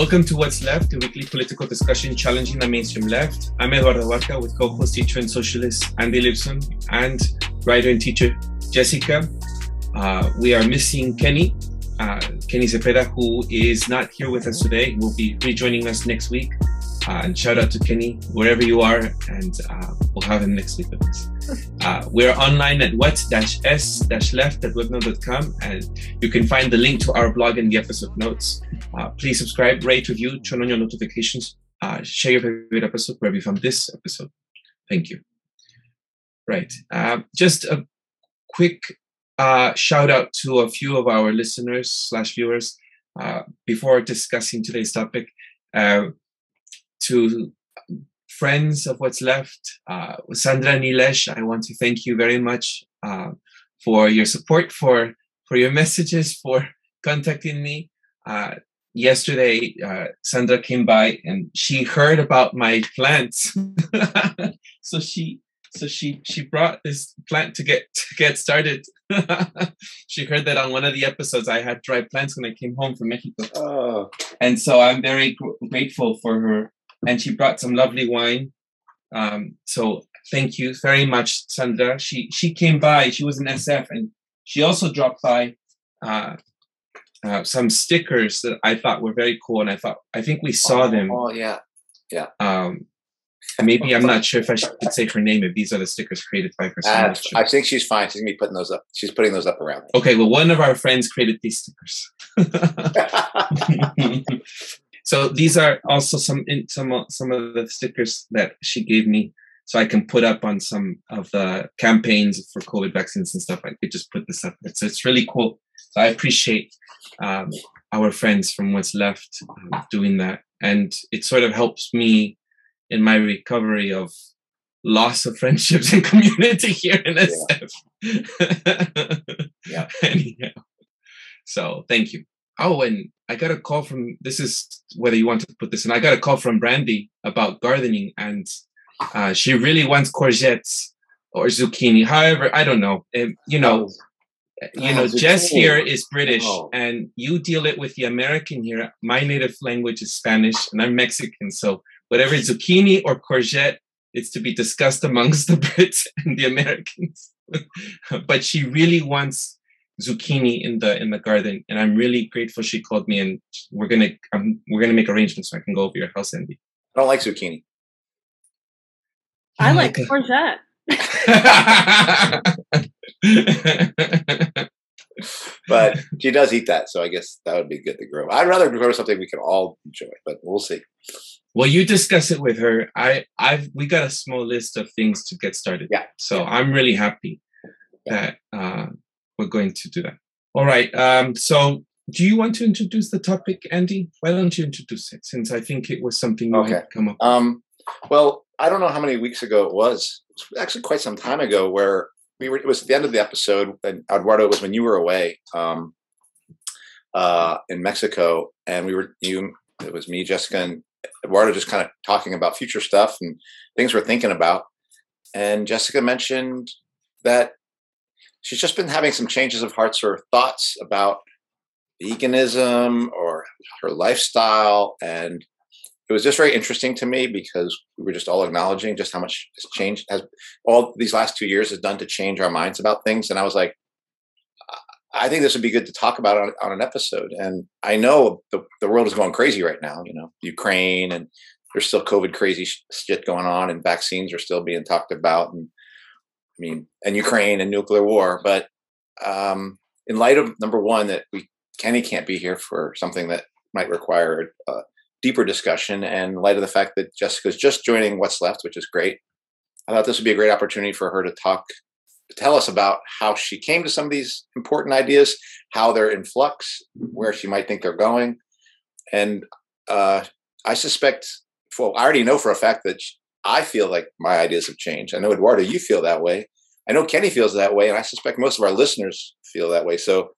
Welcome to What's Left, a weekly political discussion challenging the mainstream left. I'm Eduardo Huarca with co-host teacher and socialist Andy Lipson and writer and teacher Jessica. Uh, we are missing Kenny, uh, Kenny Cepeda, who is not here with us today. Will be rejoining us next week. Uh, and shout out to Kenny wherever you are, and uh, we'll have him next week with us. Uh, we're online at what-s-left at webnode.com, and you can find the link to our blog in the episode notes. Uh, please subscribe, rate, review, turn on your notifications, uh, share your favorite episode wherever you found this episode. Thank you. Right. Uh, just a quick shout out to a few of our listeners slash viewers before discussing today's topic to friends of what's left, uh, Sandra Nilesh, I want to thank you very much uh, for your support, for for your messages, for contacting me. Uh, yesterday, uh, Sandra came by and she heard about my plants, so she so she she brought this plant to get to get started. she heard that on one of the episodes I had dry plants when I came home from Mexico. Oh. And so I'm very gr- grateful for her and she brought some lovely wine. Um, so thank you very much, Sandra. She she came by. She was in SF, and she also dropped by uh, uh, some stickers that I thought were very cool. And I thought I think we saw oh, them. Oh yeah, yeah. Um, maybe I'm not sure if I should say her name. If these are the stickers created by her. Uh, I think she's fine. She's gonna be putting those up. She's putting those up around. Okay. Well, one of our friends created these stickers. So these are also some in, some some of the stickers that she gave me, so I can put up on some of the campaigns for COVID vaccines and stuff. I could just put this up. So it's really cool. So I appreciate um, our friends from What's Left um, doing that, and it sort of helps me in my recovery of loss of friendships and community here in SF. Yeah. Anyhow, so thank you. Oh, and I got a call from this is whether you want to put this in. I got a call from Brandy about gardening, and uh, she really wants courgettes or zucchini. However, I don't know. You know, oh. you know, oh, Jess here is British, oh. and you deal it with the American here. My native language is Spanish, and I'm Mexican, so whatever zucchini or courgette, it's to be discussed amongst the Brits and the Americans. but she really wants zucchini in the in the garden, and I'm really grateful she called me, and we're gonna um, we're gonna make arrangements so I can go over your house, Andy. I don't like zucchini. I like courgette. but she does eat that, so I guess that would be good to grow. I'd rather grow something we can all enjoy, but we'll see. Well, you discuss it with her. I, I've we got a small list of things to get started. Yeah. So yeah. I'm really happy that uh, we're going to do that. All right. Um, so, do you want to introduce the topic, Andy? Why don't you introduce it, since I think it was something you okay. had come up. With. Um, well, I don't know how many weeks ago it was. It was actually quite some time ago, where we were. It was the end of the episode, and Eduardo was when you were away um, uh, in Mexico, and we were you. It was me, Jessica, and Eduardo just kind of talking about future stuff and things we're thinking about. And Jessica mentioned that she's just been having some changes of hearts or thoughts about veganism or her lifestyle and it was just very interesting to me because we were just all acknowledging just how much has changed has all these last two years has done to change our minds about things and i was like i think this would be good to talk about on, on an episode. And i know the, the world is going crazy right now you know ukraine and there's still covid crazy shit going on and vaccines are still being talked about and mean, and Ukraine and nuclear war. But um, in light of number one, that we Kenny can't be here for something that might require a deeper discussion, and in light of the fact that Jessica's just joining What's Left, which is great, I thought this would be a great opportunity for her to talk, to tell us about how she came to some of these important ideas, how they're in flux, where she might think they're going, and uh, I suspect. Well, I already know for a fact that I feel like my ideas have changed. I know Eduardo, you feel that way. I know Kenny feels that way, and I suspect most of our listeners feel that way. So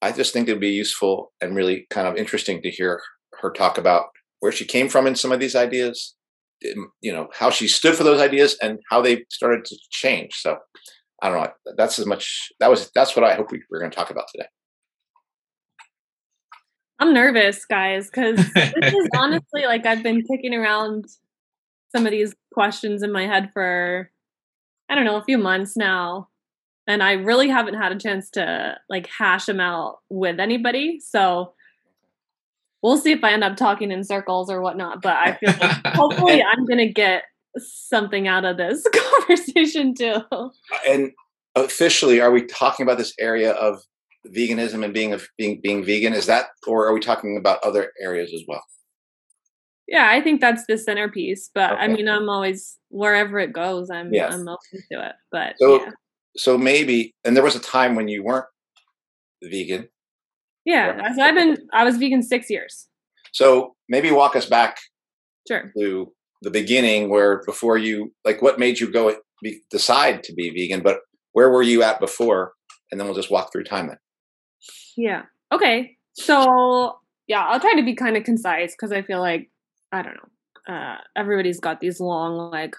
I just think it'd be useful and really kind of interesting to hear her talk about where she came from in some of these ideas, um, you know, how she stood for those ideas and how they started to change. So I don't know. That's as much. That was. That's what I hope we, we're going to talk about today. I'm nervous, guys, because this is honestly like I've been kicking around some of these questions in my head for I don't know, a few months now. And I really haven't had a chance to like hash them out with anybody. So we'll see if I end up talking in circles or whatnot. But I feel like hopefully I'm gonna get something out of this conversation too. And officially, are we talking about this area of veganism and being a, being being vegan? Is that, or are we talking about other areas as well? Yeah, I think that's the centerpiece. But okay. I mean, I'm always wherever it goes. I'm yes. I'm open to it. But so yeah. so maybe, and there was a time when you weren't vegan. Yeah, so I've been I was vegan six years. So maybe walk us back sure. to the beginning, where before you like, what made you go be, decide to be vegan? But where were you at before? And then we'll just walk through time then. Yeah. Okay. So yeah, I'll try to be kind of concise because I feel like I don't know. Uh, everybody's got these long like,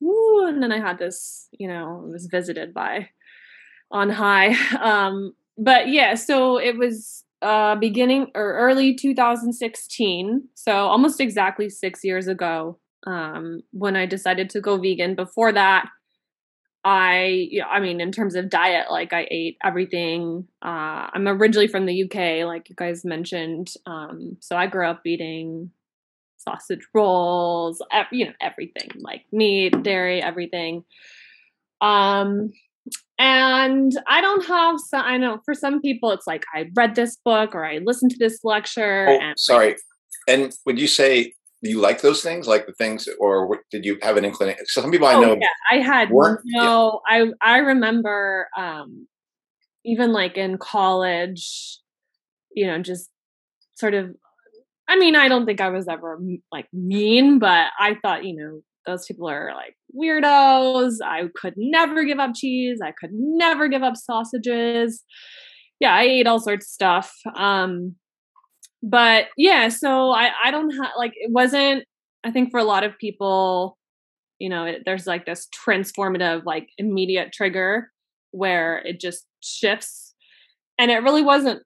woo, and then I had this, you know, was visited by on high. Um, but yeah, so it was uh beginning or early 2016, so almost exactly six years ago, um, when I decided to go vegan. Before that, I, you know, I mean, in terms of diet, like I ate everything. Uh, I'm originally from the UK, like you guys mentioned. Um, so I grew up eating sausage rolls, you know, everything like meat, dairy, everything. Um, and I don't have some, I know for some people it's like I read this book or I listened to this lecture. Oh, and sorry. and would you say you like those things, like the things, or did you have an inclination? So some people I oh, know, yeah, I had no. Yeah. I I remember um, even like in college, you know, just sort of. I mean, I don't think I was ever like mean, but I thought, you know, those people are like weirdos. I could never give up cheese. I could never give up sausages. Yeah, I ate all sorts of stuff. Um, but yeah, so I I don't have like it wasn't. I think for a lot of people, you know, it, there's like this transformative, like immediate trigger where it just shifts, and it really wasn't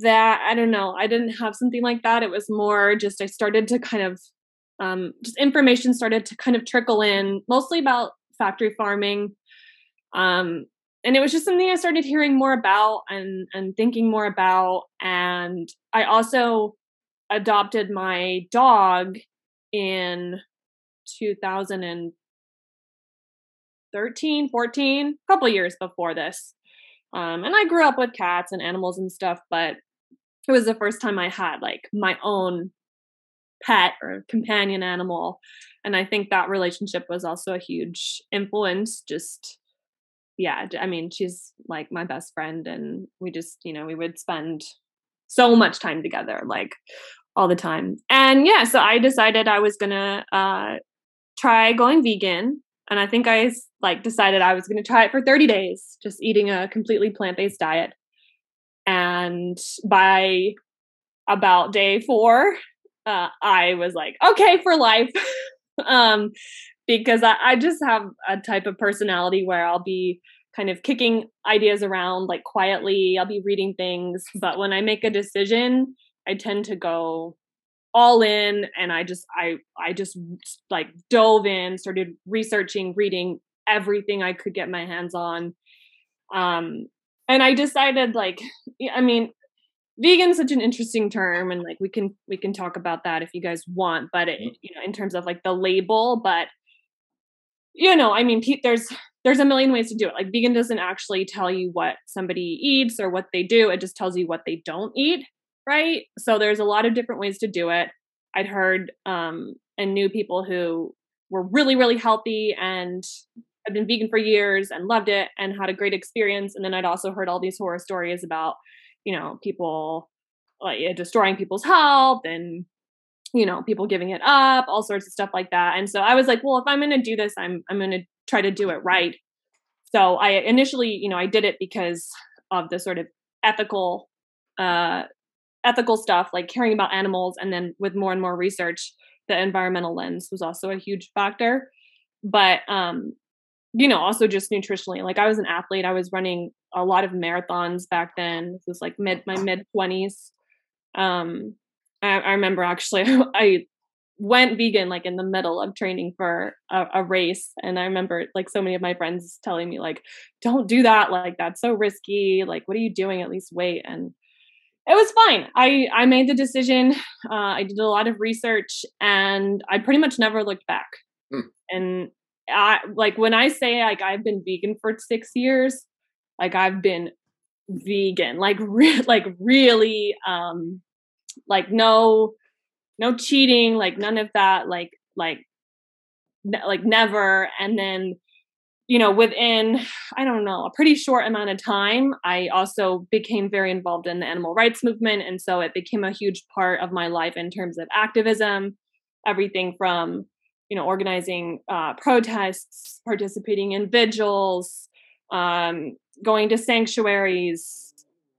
that. I don't know. I didn't have something like that. It was more just I started to kind of um, just information started to kind of trickle in, mostly about factory farming. Um, and it was just something I started hearing more about and and thinking more about. And I also adopted my dog in 2013, 14, a couple years before this. Um, and I grew up with cats and animals and stuff, but it was the first time I had like my own pet or companion animal. And I think that relationship was also a huge influence just yeah, I mean, she's like my best friend, and we just, you know, we would spend so much time together, like all the time. And yeah, so I decided I was gonna uh, try going vegan, and I think I like decided I was gonna try it for 30 days, just eating a completely plant based diet. And by about day four, uh, I was like, okay, for life. um, because I, I just have a type of personality where I'll be kind of kicking ideas around like quietly. I'll be reading things, but when I make a decision, I tend to go all in and I just I I just like dove in, started researching, reading everything I could get my hands on. Um and I decided like I mean vegan such an interesting term and like we can we can talk about that if you guys want but it, mm-hmm. you know in terms of like the label but you know, I mean, there's there's a million ways to do it. Like vegan doesn't actually tell you what somebody eats or what they do. It just tells you what they don't eat, right? So there's a lot of different ways to do it. I'd heard um and knew people who were really really healthy and had been vegan for years and loved it and had a great experience and then I'd also heard all these horror stories about, you know, people like destroying people's health and you know people giving it up all sorts of stuff like that and so i was like well if i'm going to do this i'm i'm going to try to do it right so i initially you know i did it because of the sort of ethical uh ethical stuff like caring about animals and then with more and more research the environmental lens was also a huge factor. But um you know also just nutritionally like i was an athlete i was running a lot of marathons back then. This was like mid my mid 20s Um, I, I remember actually I went vegan like in the middle of training for a, a, race and i remember like so many of my friends telling me like don't do that like that's so risky like what are you doing? At least wait and it was fine. I i made the decision uh, i did a lot of research and i pretty much never looked back. Hmm. and i like when i say like i've been vegan for six years like i've been vegan like re- like really um like no no cheating like none of that like like ne- like never. And then you know within i don't know a pretty short amount of time i also became very involved in the animal rights movement and so it became a huge part of my life in terms of activism everything from you know organizing uh, protests participating in vigils um, going to sanctuaries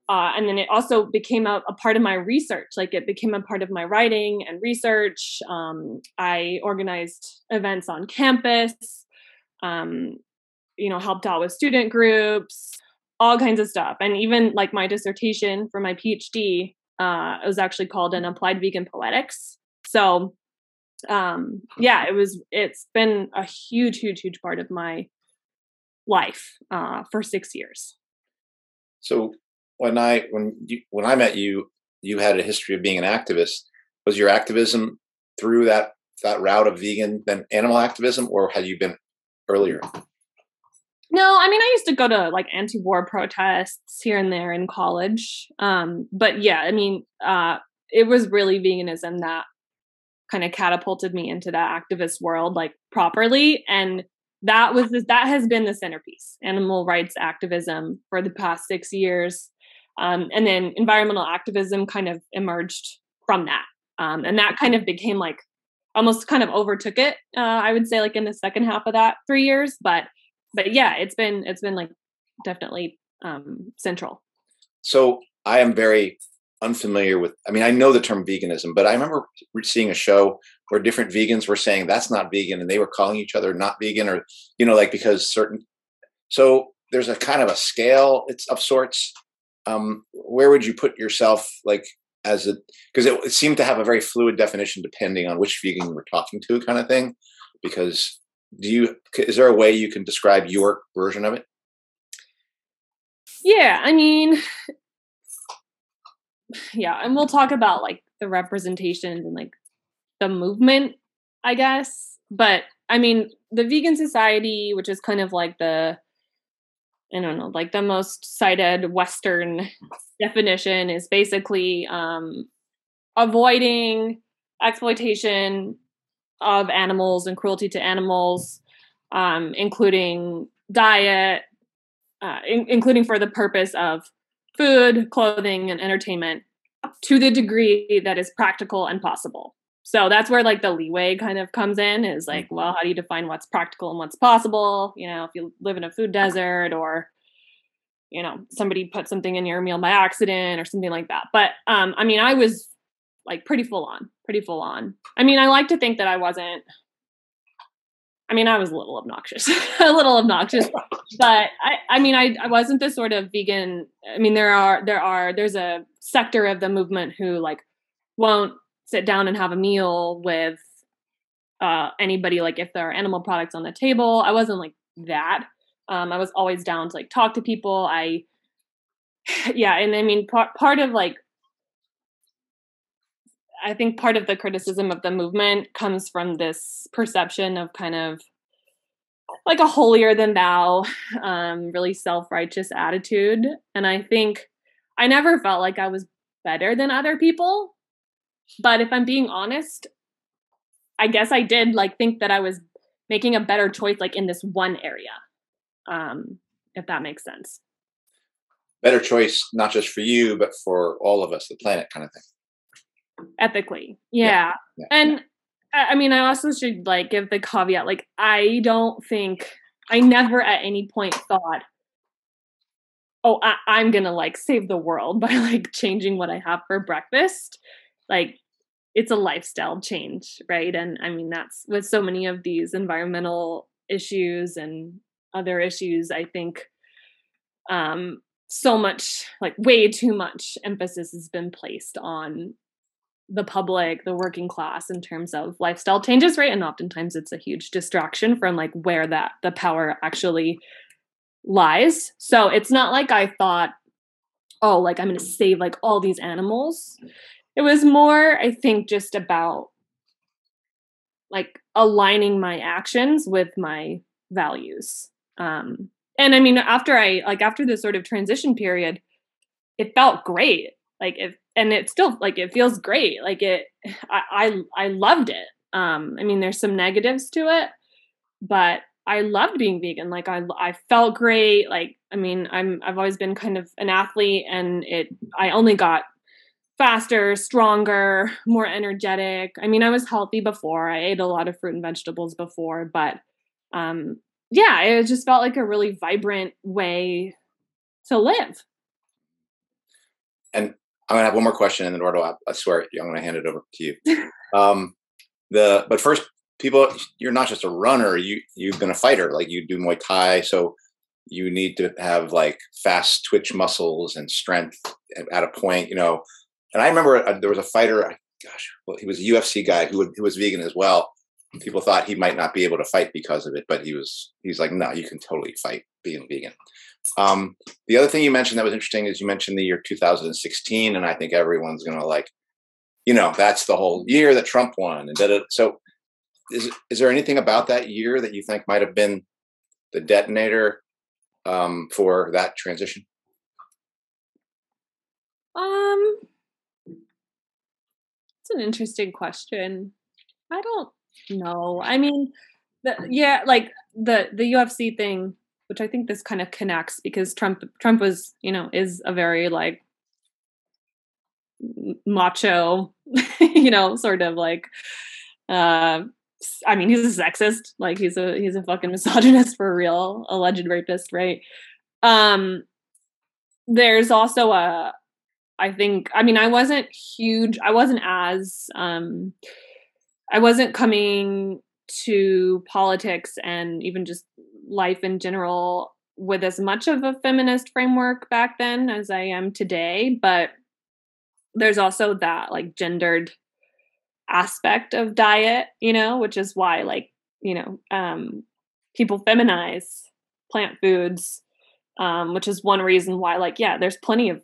uh, and then it also became a, a, part of my research like it became a part of my writing and research um, i organized events on campus um, you know helped out with student groups all kinds of stuff and even like my dissertation for my phd uh, it was actually called an applied vegan poetics so um, yeah it was it's been a huge huge huge part of my life uh, for six years so when I when you when I met you, you had a history of being an activist. Was your activism through that that route of vegan then animal activism, or had you been earlier? No, I mean I used to go to like anti-war protests here and there in college. Um, but yeah, I mean, uh, it was really veganism that kind of catapulted me into that activist world like properly and that was that has been the centerpiece animal rights activism for the past six years um, and then environmental activism kind of emerged from that. Um, and that kind of became like almost kind of overtook it. Uh, I would say like in the second half of that three years, but but yeah, it's been it's been like definitely um, central. So I am very unfamiliar with. I mean, I know the term veganism, but I remember seeing a show where different vegans were saying that's not vegan, and they were calling each other not vegan, or you know, like because certain. So there's a kind of a scale it's of sorts um, where would you put yourself like as a because it, it, seemed to have a very fluid definition depending on which vegan we're talking to kind of thing because do you is there a way you can describe your version of it? Yeah i mean yeah and we'll talk about like the representations and like the movement i guess. But i mean the vegan society which is kind of like the I don't know, like the most cited Western definition is basically um, avoiding exploitation of animals and cruelty to animals, um, including diet, uh, in- including for the purpose of food, clothing, and entertainment to the degree that is practical and possible. So that's where like the leeway kind of comes in is like, mm-hmm. well, how do you define what's practical and what's possible? You know, if you live in a food desert or you know, somebody put something in your meal by accident or something like that. But um I mean, I was like pretty full on, pretty full on. I mean, I like to think that I wasn't I mean, I was a little obnoxious, a little obnoxious, but I, I mean, I, I wasn't the sort of vegan. I mean, there are, there are, there's a sector of the movement who like won't sit down and have a meal with uh, anybody like if there are animal products on the table i wasn't like that um, i was always down to like talk to people i yeah and i mean part, part of like i think part of the criticism of the movement comes from this perception of kind of like a holier than thou um, really self-righteous attitude and i think i never felt like i was better than other people but if I'm being honest, I guess I did like think that I was making a better choice like in this one area. Um, if that makes sense. Better choice, not just for you, but for all of us, the planet kind of thing. Ethically. Yeah. yeah. And. I mean, I also should like give the caveat like, I don't think, I never at any point thought, oh, I, am gonna like save the world by like changing what I have for breakfast like it's a lifestyle change, right? And I mean, that's with so many of these environmental issues and other issues, I think um, so much like way too much emphasis has been placed on the public the working class in terms of lifestyle changes right? And oftentimes it's a huge distraction from like where that the power actually lies. So it's not like i thought oh like i'm going to save like all these animals. It was more i think just about like aligning my actions with my values. Um and i mean after i like after this sort of transition period it felt great. Like if and it still like it feels great like it i i, I loved it um i mean there's some negatives to it but i loved being vegan like i i felt great like i mean i'm i've always been kind of an athlete and it i only got faster, stronger, more energetic. I mean, I was healthy before. I ate a lot of fruit and vegetables before, but um yeah, it just felt like a really vibrant way to live. And I'm gonna have one more question, and then Eduardo, I, swear, I'm gonna hand it over to you. um, the but first, people, you're not just a runner. You you've been a fighter. Like you do Muay Thai, so you need to have like fast twitch muscles and strength at a point. You know, and I remember uh, there was a fighter. Gosh, well, he was a UFC guy who, who was vegan as well. People thought he might not be able to fight because of it, but he was. He's like, no, you can totally fight being vegan. Um, the other thing you mentioned that was interesting is you mentioned the year 2016, and I think everyone's gonna like, you know, that's the whole year that Trump won, and da so. Is is there anything about that year that you think might have been the detonator um, for that transition? Um, it's an interesting question. I don't know. I mean, the, yeah, like the the UFC thing, which I think this kind of connects because Trump Trump was, you know, is a very like macho, you know, sort of like uh I mean, he's a sexist, like he's a he's a fucking misogynist for real, alleged rapist, right? Um there's also a I think I mean I wasn't huge I wasn't as um I wasn't coming to politics and even just life in general with as much of a feminist framework back then as I am today but there's also that like gendered aspect of diet you know which is why like you know um people feminize plant foods um which is one reason why like yeah there's plenty of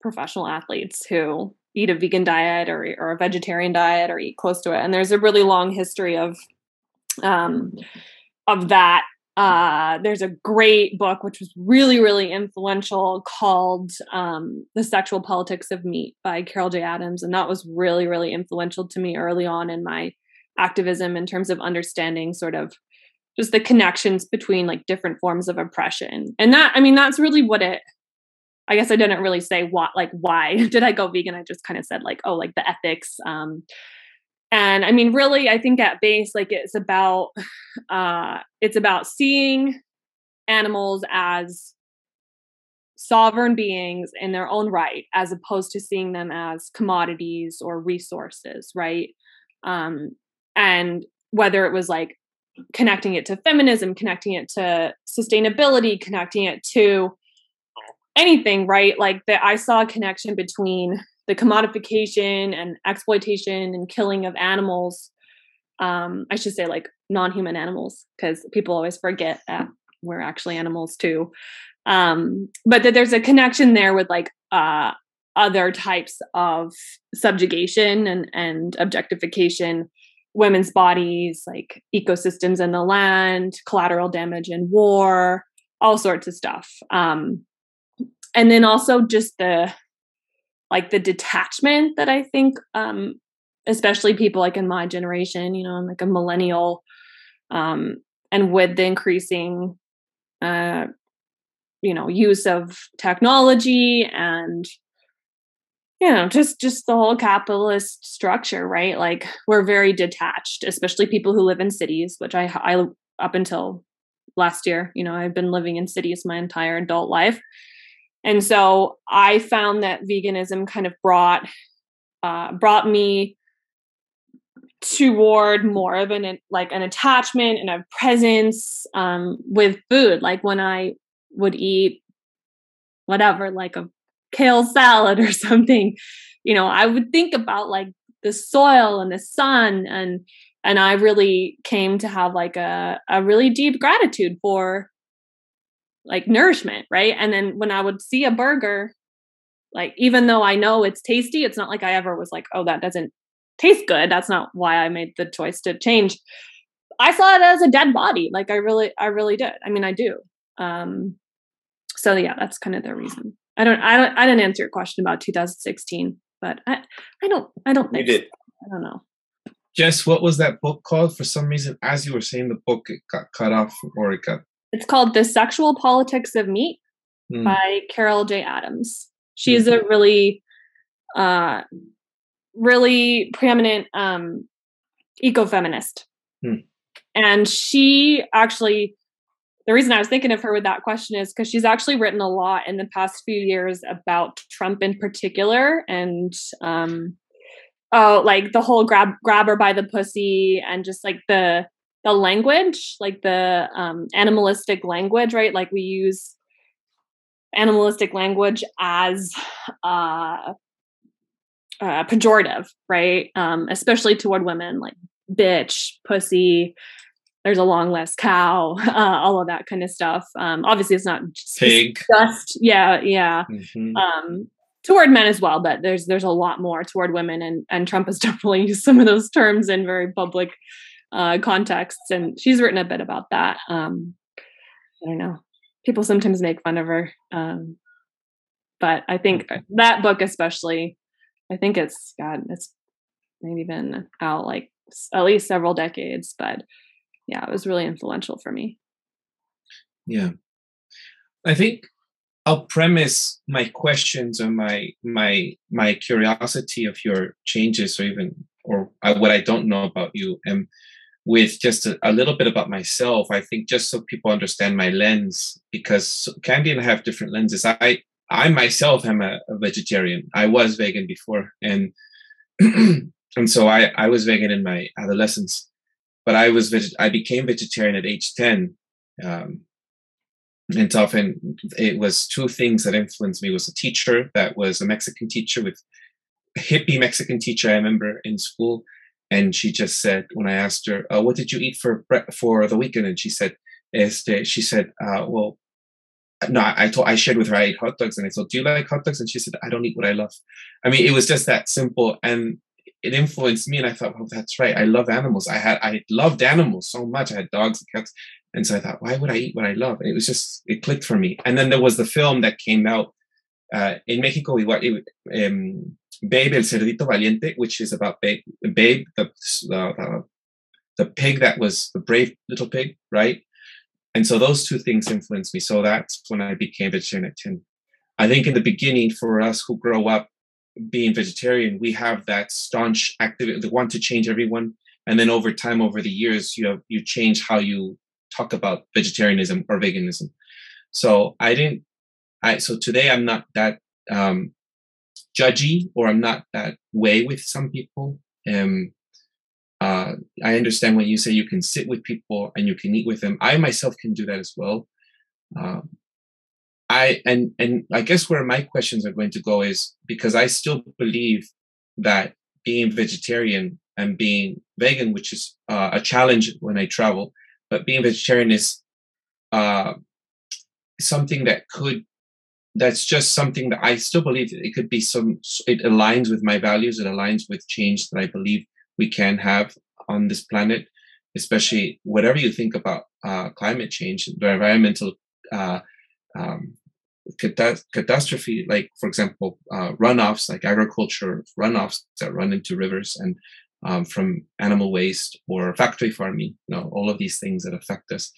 professional athletes who eat a vegan diet or, or a vegetarian diet or eat close to it. And there's a really long history of um, of that. Uh, there's a great book which was really really influential called um, "The Sexual Politics of Meat" by Carol J. Adams, and that was really really influential to me early on in my activism in terms of understanding sort of just the connections between like different forms of oppression and that i mean that's really what it I guess I didn't really say what like why did I go vegan. I just kind of said like oh like the ethics. Um, and I mean really I think at base like it's about uh, it's about seeing animals as sovereign beings in their own right as opposed to seeing them as commodities or resources right um, and whether it was like connecting it to feminism connecting it to sustainability connecting it to anything, right? Like that I saw a connection between the commodification and exploitation and killing of animals. Um, I should say like non-human animals, because people always forget that we're actually animals too. Um, but that there's a connection there with like uh, other types of subjugation and, and objectification women's bodies like ecosystems in the land collateral damage in war all sorts of stuff um, and then also just the like the detachment that I think um especially people like in my generation, you know, I'm like a millennial um and with the increasing uh you know use of technology and you know just just the whole capitalist structure right? Like we're very detached especially people who live in cities which i i up until last year you know i've been living in cities my entire adult life and so I found that veganism kind of brought uh, brought me toward more of an like an attachment and a presence um, with food. Like when I would eat whatever, like a kale salad or something, you know, I would think about like the soil and the sun and and I really came to have like a a really deep gratitude for like nourishment, right? And then when I would see a burger, like even though I know it's tasty, it's not like I ever was like, oh, that doesn't taste good. That's not why I made the choice to change. I saw it as a dead body. Like I really, I really did. I mean, I do. Um, so yeah, that's kind of the reason. I don't, I don't, I didn't answer your question about 2016, but I, I don't, I don't think you did. So. I don't know. Jess, what was that book called? For some reason, as you were saying the book, it got cut off or it got. It's called The Sexual Politics of Meat mm. by Carol J. Adams. She's mm. a really, uh, really preeminent um, ecofeminist. Mm. And she actually, the reason I was thinking of her with that question is because she's actually written a lot in the past few years about Trump in particular and um, oh like the whole grab grab her by the pussy and just like the the language like the um animalistic language right? Like we use animalistic language as uh, uh pejorative right? Um especially toward women like bitch pussy there's a long list cow uh, all of that kind of stuff. Um obviously it's not just, pig. just yeah yeah. Mm-hmm. um toward men as well, but there's there's a lot more toward women, and and Trump has definitely used some of those terms in very public uh, contexts, and she's written a bit about that. Um, I don't know. People sometimes make fun of her, um, but I think that book especially, I think it's God, it's maybe been out like at least several decades, but yeah, it was really influential for me. Yeah, I think I'll premise my questions or my my my curiosity of your changes or even or uh, what I don't know about you and with just a, a, little bit about myself. I think just so people understand my lens because Candy and I have different lenses. I I myself am a, a vegetarian. I was vegan before and and so I I was vegan in my adolescence, but I was veg- I became vegetarian at age ten. Um, and often it was two things that influenced me was a teacher that was a mexican teacher with a hippie mexican teacher i remember in school and she just said when i asked her uh, what did you eat for for the weekend? And she said este, she said uh, well no i told i shared with her i ate hot dogs and i said do you like hot dogs? And she said i don't eat what i love. I mean it was just that simple and it influenced me and i thought oh that's right i love animals. I had i loved animals so much. I had dogs and cats. And so I thought, why would I eat what I love? And it was just, it clicked for me. And then there was the film that came out uh, in Mexico, it, um, Babe, El Cerdito Valiente, which is about Babe, Babe the, the, the pig that was the brave little pig, right? And so those two things influenced me. So that's when I became vegetarian I think in the beginning, for us who grow up being vegetarian, we have that staunch activity, the want to change everyone. And then over time, over the years, you have, you change how you talk about vegetarianism or veganism. So I didn't. I so today I'm not that um, judgy or I'm not that way with some people. Um, uh, I understand when you say you can sit with people and you can eat with them. I myself can do that as well. Um, I and and I guess where my questions are going to go is because I still believe that being vegetarian and being vegan, which is uh, a challenge when I travel, but being vegetarian is uh, something that could that's just something that I still believe it could be some it aligns with my values it aligns with change that I believe we can have on this planet especially whatever you think about uh, climate change the environmental uh, um, catastrophe like for example uh, runoffs like agriculture runoffs that run into rivers and um, from animal waste or factory farming. You know, all of these things that affect us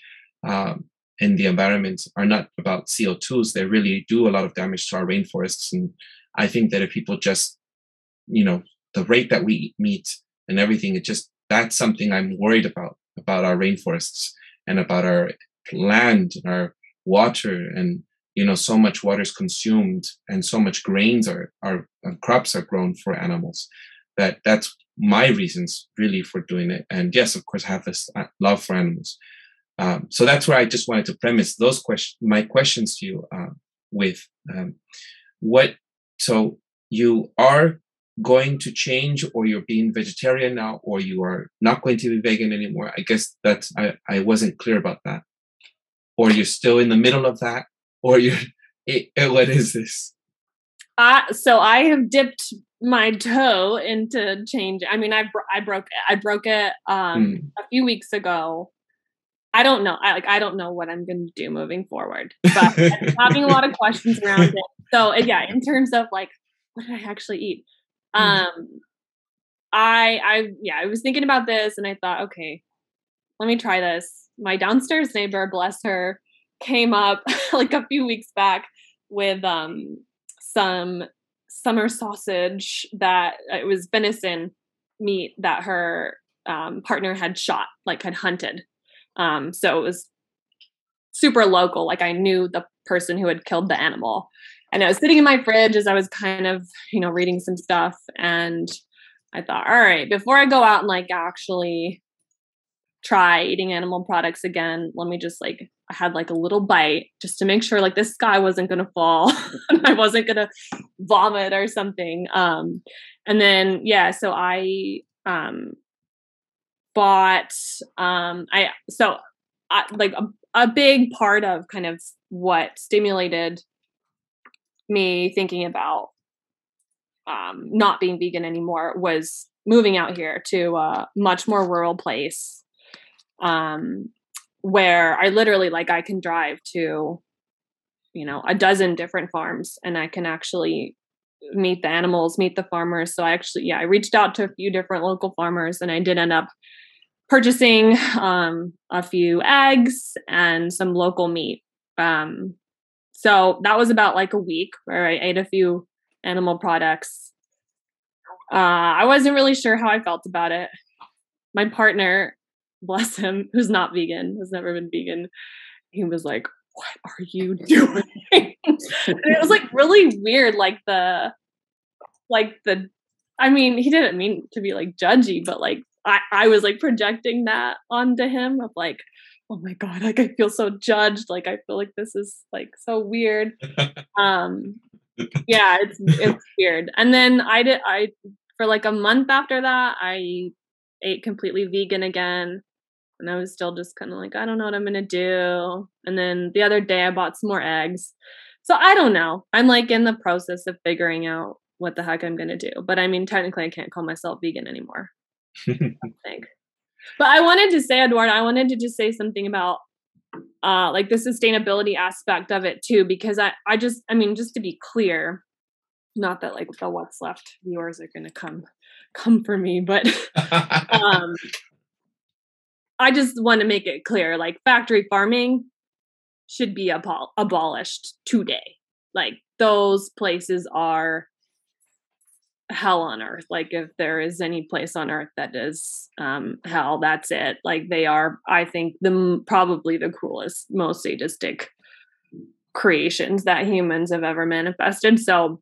um, in the environment are not about CO2s. They really do a lot of damage to our rainforests. And I think that if people just, you know, the rate that we eat meat and everything, it just that's something I'm worried about about our rainforests and about our land and our water and you know so much water is consumed and so much grains are are crops are grown for animals that that's my reasons really for doing it. And yes, of course, I have this uh, love for animals. Um, so that's where I just wanted to premise those questions, my questions to you. Uh, with. Um, what so you are going to change or you're being vegetarian now or you are not going to be vegan anymore i guess that's i, I wasn't clear about that or you're still in the middle of that or you're it, what is this uh, so i have dipped my toe into change i mean i, I broke it i broke it um mm. a few weeks ago I don't know. I like I don't know what I'm going to do moving forward. But having a lot of questions around it. So yeah, in terms of like what did I actually eat? Mm. Um I I yeah, I was thinking about this and I thought, okay, let me try this. My downstairs neighbor, bless her, came up like a few weeks back with um some summer sausage that uh, it was venison meat that her um, partner had shot, like had hunted. Um, so it was super local. Like I knew the person who had killed the animal. And I was sitting in my fridge as I was kind of, you know, reading some stuff. And I thought, all right, before I go out and like actually try eating animal products again, let me just like, I had like a little bite just to make sure like this sky wasn't going to fall and I wasn't going to vomit or something. Um, and then, yeah, so I, um, bought um i so I, like a, a big part of kind of what stimulated me thinking about um not being vegan anymore was moving out here to a much more rural place um where i literally like i can drive to you know a dozen different farms and i can actually meet the animals meet the farmers. So i actually yeah i reached out to a few different local farmers and i did end up purchasing um, a few eggs and some local meat. Um, so that was about like a week where I ate a few animal products. Uh, I wasn't really sure how I felt about it. My partner, bless him, who's not vegan, has never been vegan, he was like, What are you doing? and it was like really weird, like the, like the, I mean, he didn't mean to be like judgy, but like I, I was like projecting that onto him of like, oh my god, like I feel so judged. Like I feel like this is like so weird. um yeah, it's it's weird. And then I did I for like a month after that, I ate completely vegan again. And I was still just kind of like, I don't know what I'm gonna do. And then the other day I bought some more eggs. So I don't know. I'm like in the process of figuring out what the heck I'm gonna do. But I mean technically I can't call myself vegan anymore. think. But I wanted to say, Eduardo, I wanted to just say something about uh like the sustainability aspect of it too, because I, I just I mean, just to be clear, not that like the what's left viewers are gonna come come for me, but um I just want to make it clear, like factory farming should be abol- abolished today. Like those places are hell on earth like if there is any place on earth that is um hell that's it. Like they are i think the probably the cruelest most sadistic creations that humans have ever manifested. So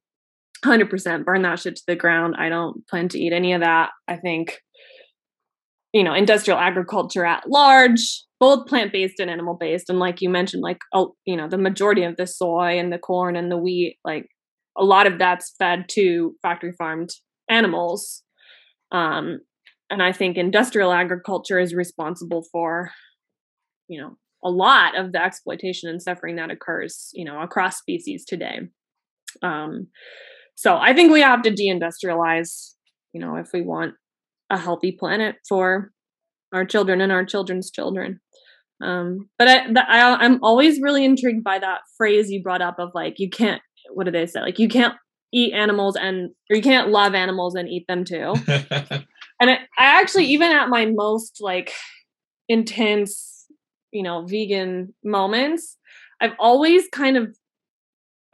100% burn that shit to the ground. I don't plan to eat any of that. I think you know industrial agriculture at large both plant-based and animal-based and like you mentioned like oh you know the majority of the soy and the corn and the wheat like a lot of that's fed to factory farmed animals. Um, and I think industrial agriculture is responsible for, you know, a lot of the exploitation and suffering that occurs, you know, across species today. Um, so I think we have to deindustrialize, you know, if we want a healthy planet for our children and our children's children. Um, but I, I, I'm always really intrigued by that phrase you brought up of like, you can't what do they say? Like you can't eat animals and or you can't love animals and eat them too. and I, I actually even at my most like intense, you know, vegan moments, I've always kind of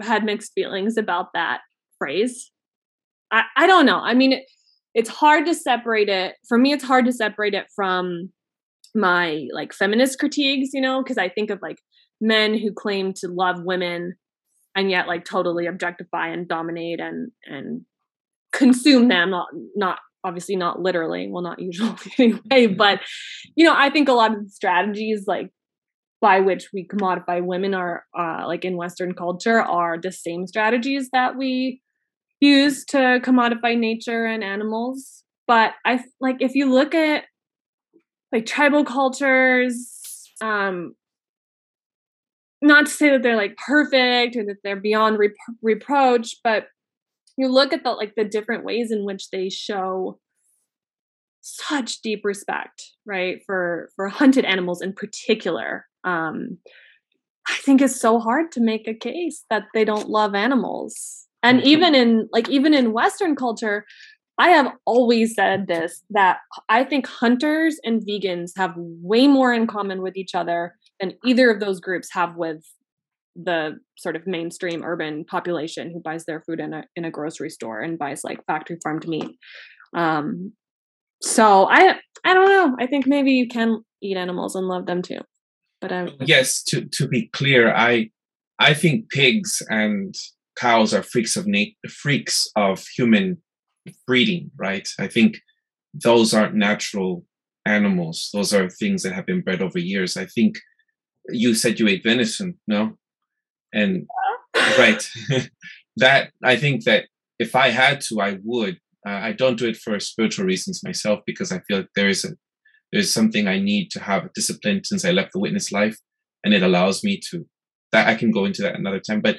had mixed feelings about that phrase. I, I don't know. I mean, it, it's hard to separate it. For me, it's hard to separate it from my like feminist critiques, you know, because I think of like men who claim to love women and yet like totally objectify and dominate and and consume them not not obviously not literally well not usually anyway but you know i think a lot of the strategies like by which we commodify women are uh, like in western culture are the same strategies that we use to commodify nature and animals but i like if you look at like tribal cultures um not to say that they're like perfect or that they're beyond rep- reproach but you look at the like the different ways in which they show such deep respect right for for hunted animals in particular um i think it's so hard to make a case that they don't love animals and mm-hmm. even in like even in western culture i have always said this that i think hunters and vegans have way more in common with each other than either of those groups have with the sort of mainstream urban population who buys their food in a in a grocery store and buys like factory farmed meat. Um so i i don't know. I think maybe you can eat animals and love them too but um yes to to be clear i i think pigs and cows are freaks of nature freaks of human breeding right? I think those aren't natural animals. Those are things that have been bred over years. I think you said you ate venison no? And right that i think that if i had to i would. Uh, i don't do it for spiritual reasons myself because i feel like there is a there's something i need to have discipline since i left the witness life and it allows me to that i can go into that another time. But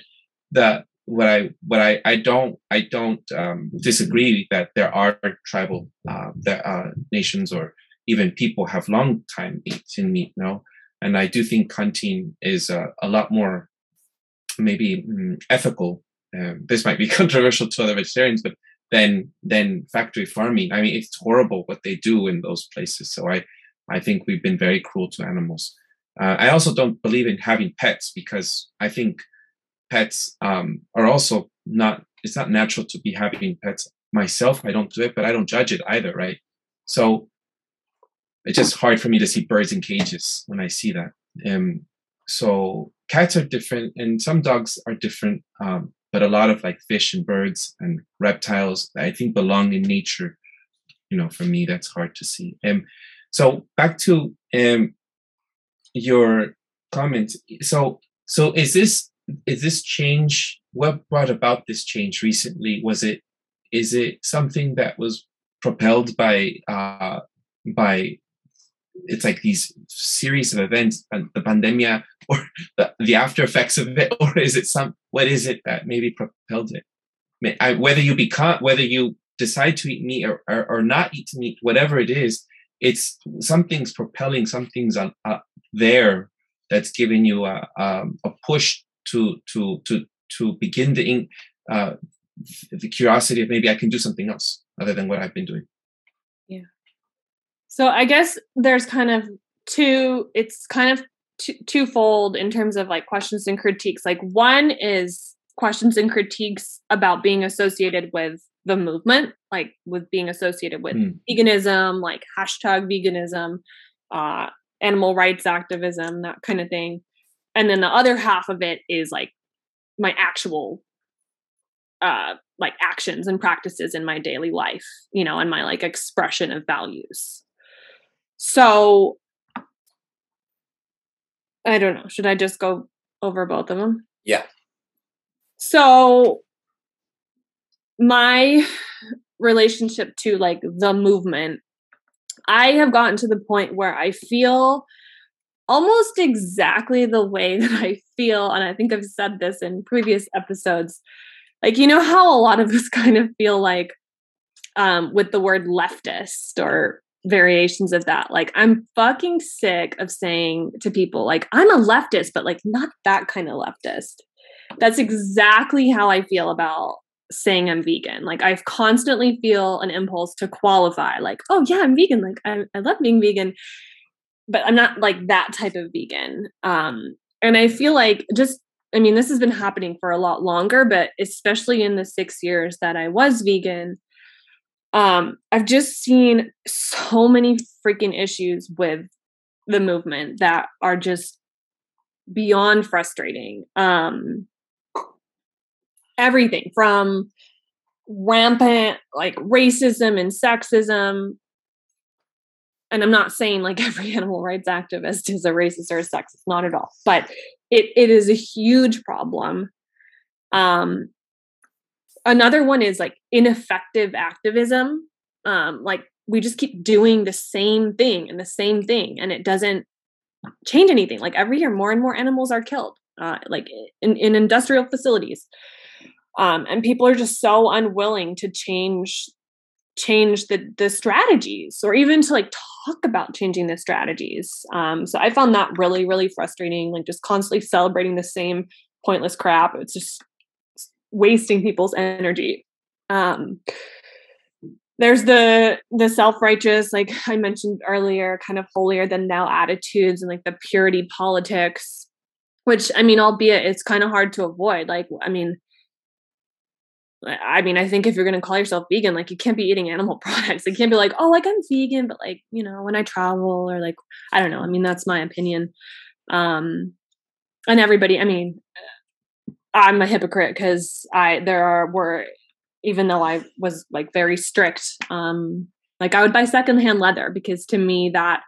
the what i what i i don't i don't um, disagree that there are tribal uh, that, uh, nations or even people have long time eaten meat no and i do think hunting is a lot more maybe mm, ethical. Um, this might be controversial to other vegetarians, but then then factory farming. I mean, it's horrible what they do in those places. So I I think we've been very cruel to animals. Uh, I also don't believe in having pets because I think pets um, are also not. It's not natural to be having pets. Myself, I don't do it, but I don't judge it either, right? So it's just hard for me to see birds in cages when I see that. Um, so cats are different and some dogs are different um, but a lot of like fish and birds and reptiles i think belong in nature you know for me that's hard to see. Um so back to um your comment. So so is this is this change what brought about this change recently? Was it is it something that was propelled by uh by it's like these series of events and the pandemia or the, the after effects of it or is it some what is it that maybe propelled it I, whether you become whether you decide to eat meat or, or, or, not eat meat whatever it is it's something's propelling something's uh, uh, there that's giving you a, um, a push to to to to begin the uh, the curiosity of maybe I can do something else other than what I've been doing. So I guess there's kind of two. It's kind of t- twofold in terms of like questions and critiques. Like one is questions and critiques about being associated with the movement, like with being associated with mm. veganism, like hashtag veganism, uh, animal rights activism, that kind of thing. And then the other half of it is like my actual uh like actions and practices in my daily life, you know, and my like expression of values. So I don't know. Should I just go over both of them? Yeah. So my relationship to like the movement, I have gotten to the point where I feel almost exactly the way that I feel. And I think I've said this in previous episodes. Like, you know how a lot of us kind of feel like um, with the word leftist or variations of that. Like, I'm fucking sick of saying to people, like, I'm a leftist, but like, not that kind of leftist. That's exactly how I feel about saying I'm vegan. Like, I constantly feel an impulse to qualify, like, oh, yeah, I'm vegan. Like, I, I love being vegan, but I'm not like that type of vegan. Um, and I feel like just I mean, this has been happening for a lot longer, but especially in the six years that I was vegan, um i've just seen so many freaking issues with the movement that are just beyond frustrating. Um everything from rampant like racism and sexism. And I'm not saying like every animal rights activist is a racist or a sexist, not at all, but it it is a huge problem. Um, another one is like ineffective activism. Um, like we just keep doing the same thing and the same thing, and it doesn't change anything. Like every year, more and more animals are killed, uh, like in, in industrial facilities. Um, and people are just so unwilling to change change the the strategies or even to like talk about changing the strategies um so i found that really really frustrating like just constantly celebrating the same pointless crap it's just wasting people's energy um there's the the self-righteous like i mentioned earlier kind of holier than thou attitudes and like the purity politics which i mean albeit it's kind of hard to avoid like i mean I mean, I think if you're going to call yourself vegan, like you can't be eating animal products. You can't be like, oh, like I'm vegan, but like, you know, when I travel or like, I don't know. I mean, that's my opinion. Um, and everybody, I mean, I'm a hypocrite because I, there are, were, even though I was like very strict, um, like I would buy secondhand leather because to me that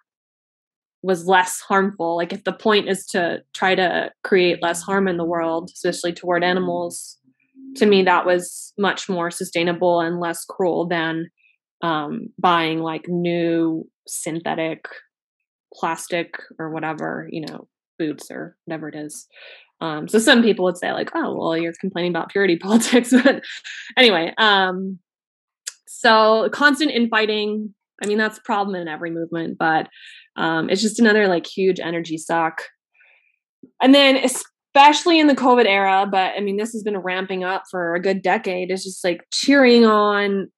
was less harmful. Like if the point is to try to create less harm in the world, especially toward animals, to me that was much more sustainable and less cruel than um, buying like new synthetic plastic or whatever you know boots or whatever it is um, so some people would say like oh well you're complaining about purity politics but anyway um, so constant infighting i mean that's a problem in every movement but um, it's just another like huge energy suck and then especially in the COVID era, but I mean, this has been ramping up for a good decade. It's just like cheering on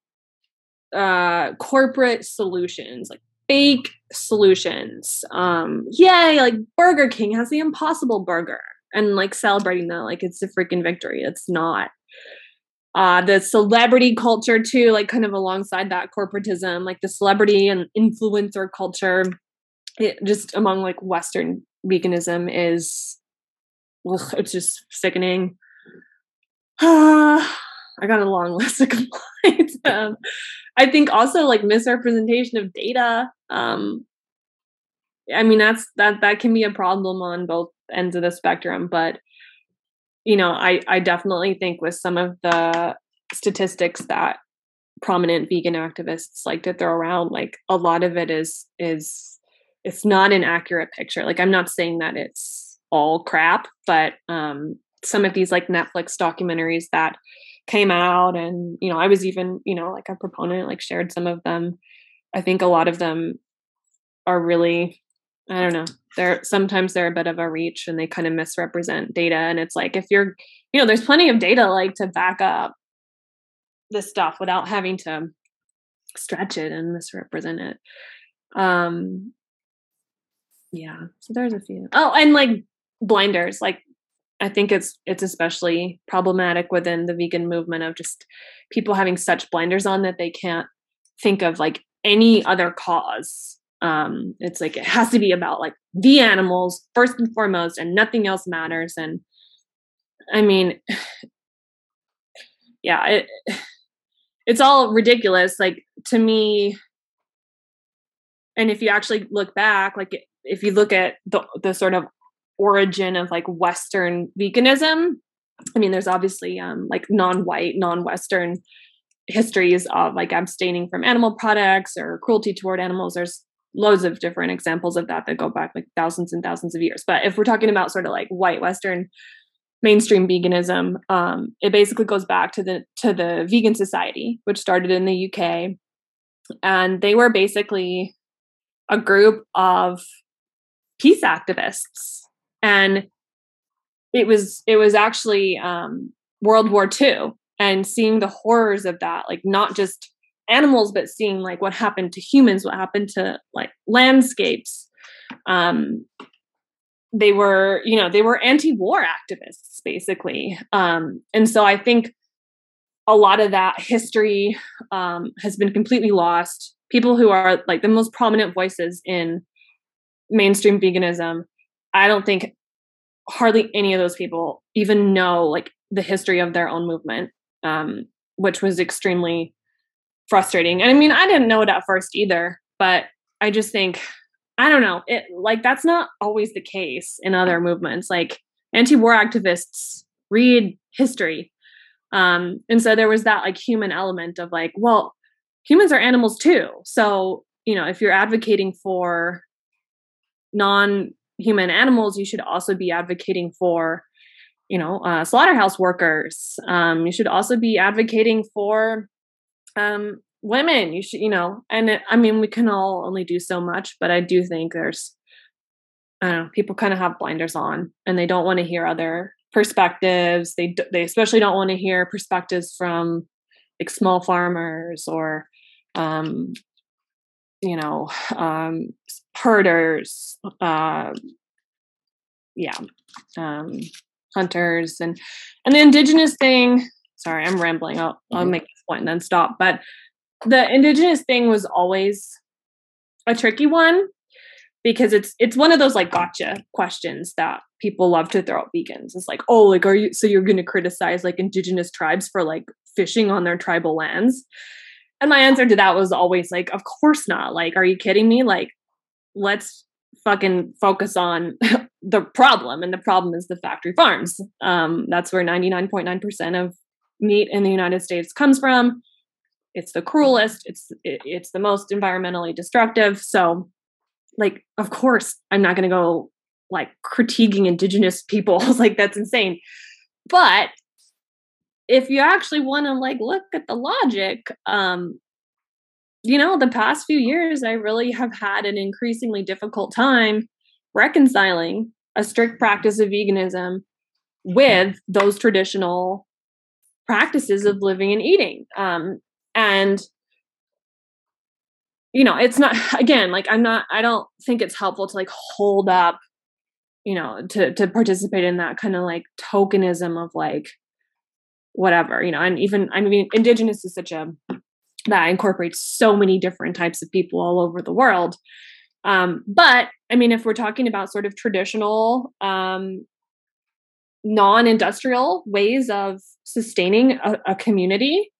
uh, corporate solutions, like fake solutions. Um, yay, like Burger King has the impossible burger and like celebrating that like it's a freaking victory. It's not. Uh, the celebrity culture too, like kind of alongside that corporatism, like the celebrity and influencer culture, it just among like Western veganism is ugh, it's just sickening. I got a long list of complaints. um, I think also like misrepresentation of data. Um, I mean that's that that can be a problem on both ends of the spectrum, but you know, I I definitely think with some of the statistics that prominent vegan activists like to throw around, like a lot of it is is it's not an accurate picture. Like I'm not saying that it's all crap, but um, some of these like Netflix documentaries that came out, and you know, I was even you know like a proponent, like shared some of them. I think a lot of them are really, I don't know, they're sometimes they're a bit of a reach and they kind of misrepresent data. And it's like if you're, you know, there's plenty of data like to back up this stuff without having to stretch it and misrepresent it. Um, yeah so there's a few oh and like blinders like i think it's it's especially problematic within the vegan movement of just people having such blinders on that they can't think of like any other cause um it's like it has to be about like the animals first and foremost and nothing else matters and i mean yeah it it's all ridiculous like to me and if you actually look back like if you look at the the sort of origin of like Western veganism. I mean, there's obviously um, like non-white, non-Western histories of like abstaining from animal products or cruelty toward animals. There's loads of different examples of that that go back like thousands and thousands of years. But if we're talking about sort of like white Western mainstream veganism, um, it basically goes back to the to the Vegan Society, which started in the UK, and they were basically a group of peace activists and it was it was actually um, World War II and seeing the horrors of that, like not just animals, but seeing like what happened to humans, what happened to like landscapes. Um, they were, you know, they were anti-war activists basically, um, and so I think a lot of that history um, has been completely lost. People who are like the most prominent voices in mainstream veganism I don't think hardly any of those people even know like the history of their own movement, um, which was extremely frustrating. And I mean, I didn't know it at first either, but I just think I don't know. It like that's not always the case in other movements. Like anti-war activists read history. Um, and so there was that like human element of like, well, humans are animals too. So, you know, if you're advocating for non-human animals, you should also be advocating for, you know, uh, slaughterhouse workers. Um, you should also be advocating for um, women you should you know and it, i mean we can all only do so much but i do think there's i don't know people kind of have blinders on and they don't want to hear other perspectives they they especially don't want to hear perspectives from like small farmers or um you know um herders uh yeah um hunters and and the indigenous thing sorry i'm rambling i'll, I'll mm-hmm. make point and then stop but the indigenous thing was always a tricky one because it's it's one of those like gotcha questions that people love to throw at vegans. It's like, oh, like are you so you're gonna criticize like indigenous tribes for like fishing on their tribal lands? And my answer to that was always like, of course not. Like, are you kidding me? Like, let's fucking focus on the problem. And the problem is the factory farms. Um, that's where 99.9% of meat in the United States comes from. It's the cruelest. It's it, it's the most environmentally destructive. So like of course i'm not going to go like critiquing indigenous people. Like that's insane. But if you actually want to like look at the logic um you know the past few years i really have had an increasingly difficult time reconciling a strict practice of veganism with those traditional practices of living and eating. Um, and you know it's not again like i'm not i don't think it's helpful to like hold up you know to to participate in that kind of like tokenism of like whatever you know and even i mean indigenous is such a that incorporates so many different types of people all over the world. Um but i mean if we're talking about sort of traditional um non-industrial ways of sustaining a, a community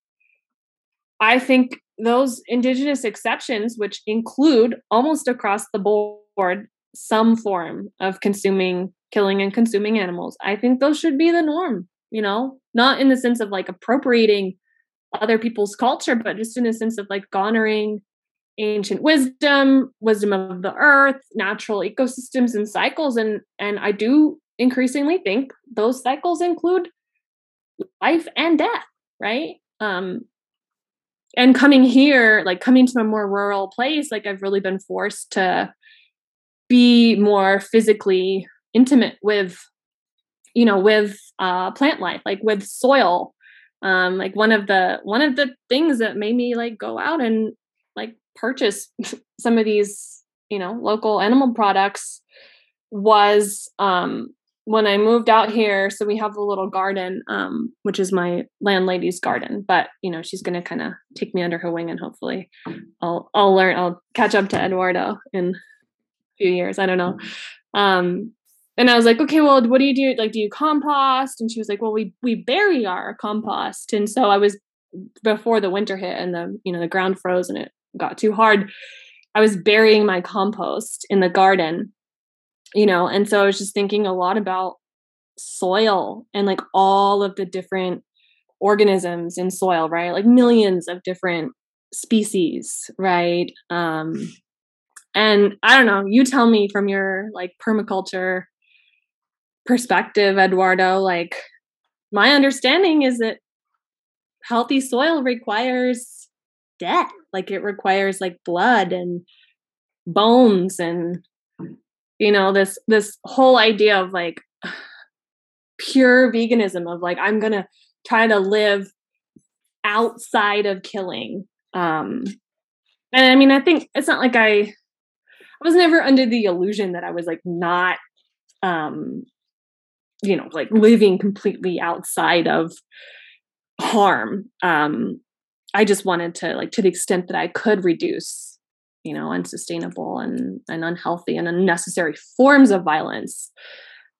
I think those indigenous exceptions, which include almost across the board some form of consuming, killing, and consuming animals, I think those should be the norm, you know, not in the sense of like appropriating other people's culture, but just in the sense of like honoring ancient wisdom, wisdom of the earth, natural ecosystems and cycles. And and I do increasingly think those cycles include life and death, right? Um, and coming here like coming to a more rural place like i've really been forced to be more physically intimate with you know with uh plant life like with soil um like one of the one of the things that made me like go out and like purchase some of these you know local animal products was um when I moved out here, so we have a little garden, um, which is my landlady's garden. But you know, she's gonna kind of take me under her wing, and hopefully, I'll I'll learn. I'll catch up to Eduardo in a few years. I don't know. Um, and I was like, okay, well, what do you do? Like, do you compost? And she was like, well, we we bury our compost. And so I was before the winter hit and the you know the ground froze and it got too hard. I was burying my compost in the garden you know and so i was just thinking a lot about soil and like all of the different organisms in soil right? Like millions of different species right? Um and i don't know you tell me from your like permaculture perspective eduardo like my understanding is that healthy soil requires death like it requires like blood and bones and you know this this whole idea of like pure veganism of like i'm gonna try to live outside of killing um and i mean i think it's not like i i was never under the illusion that i was like not um you know like living completely outside of harm um i just wanted to like to the extent that i could reduce you know unsustainable and, and unhealthy and unnecessary forms of violence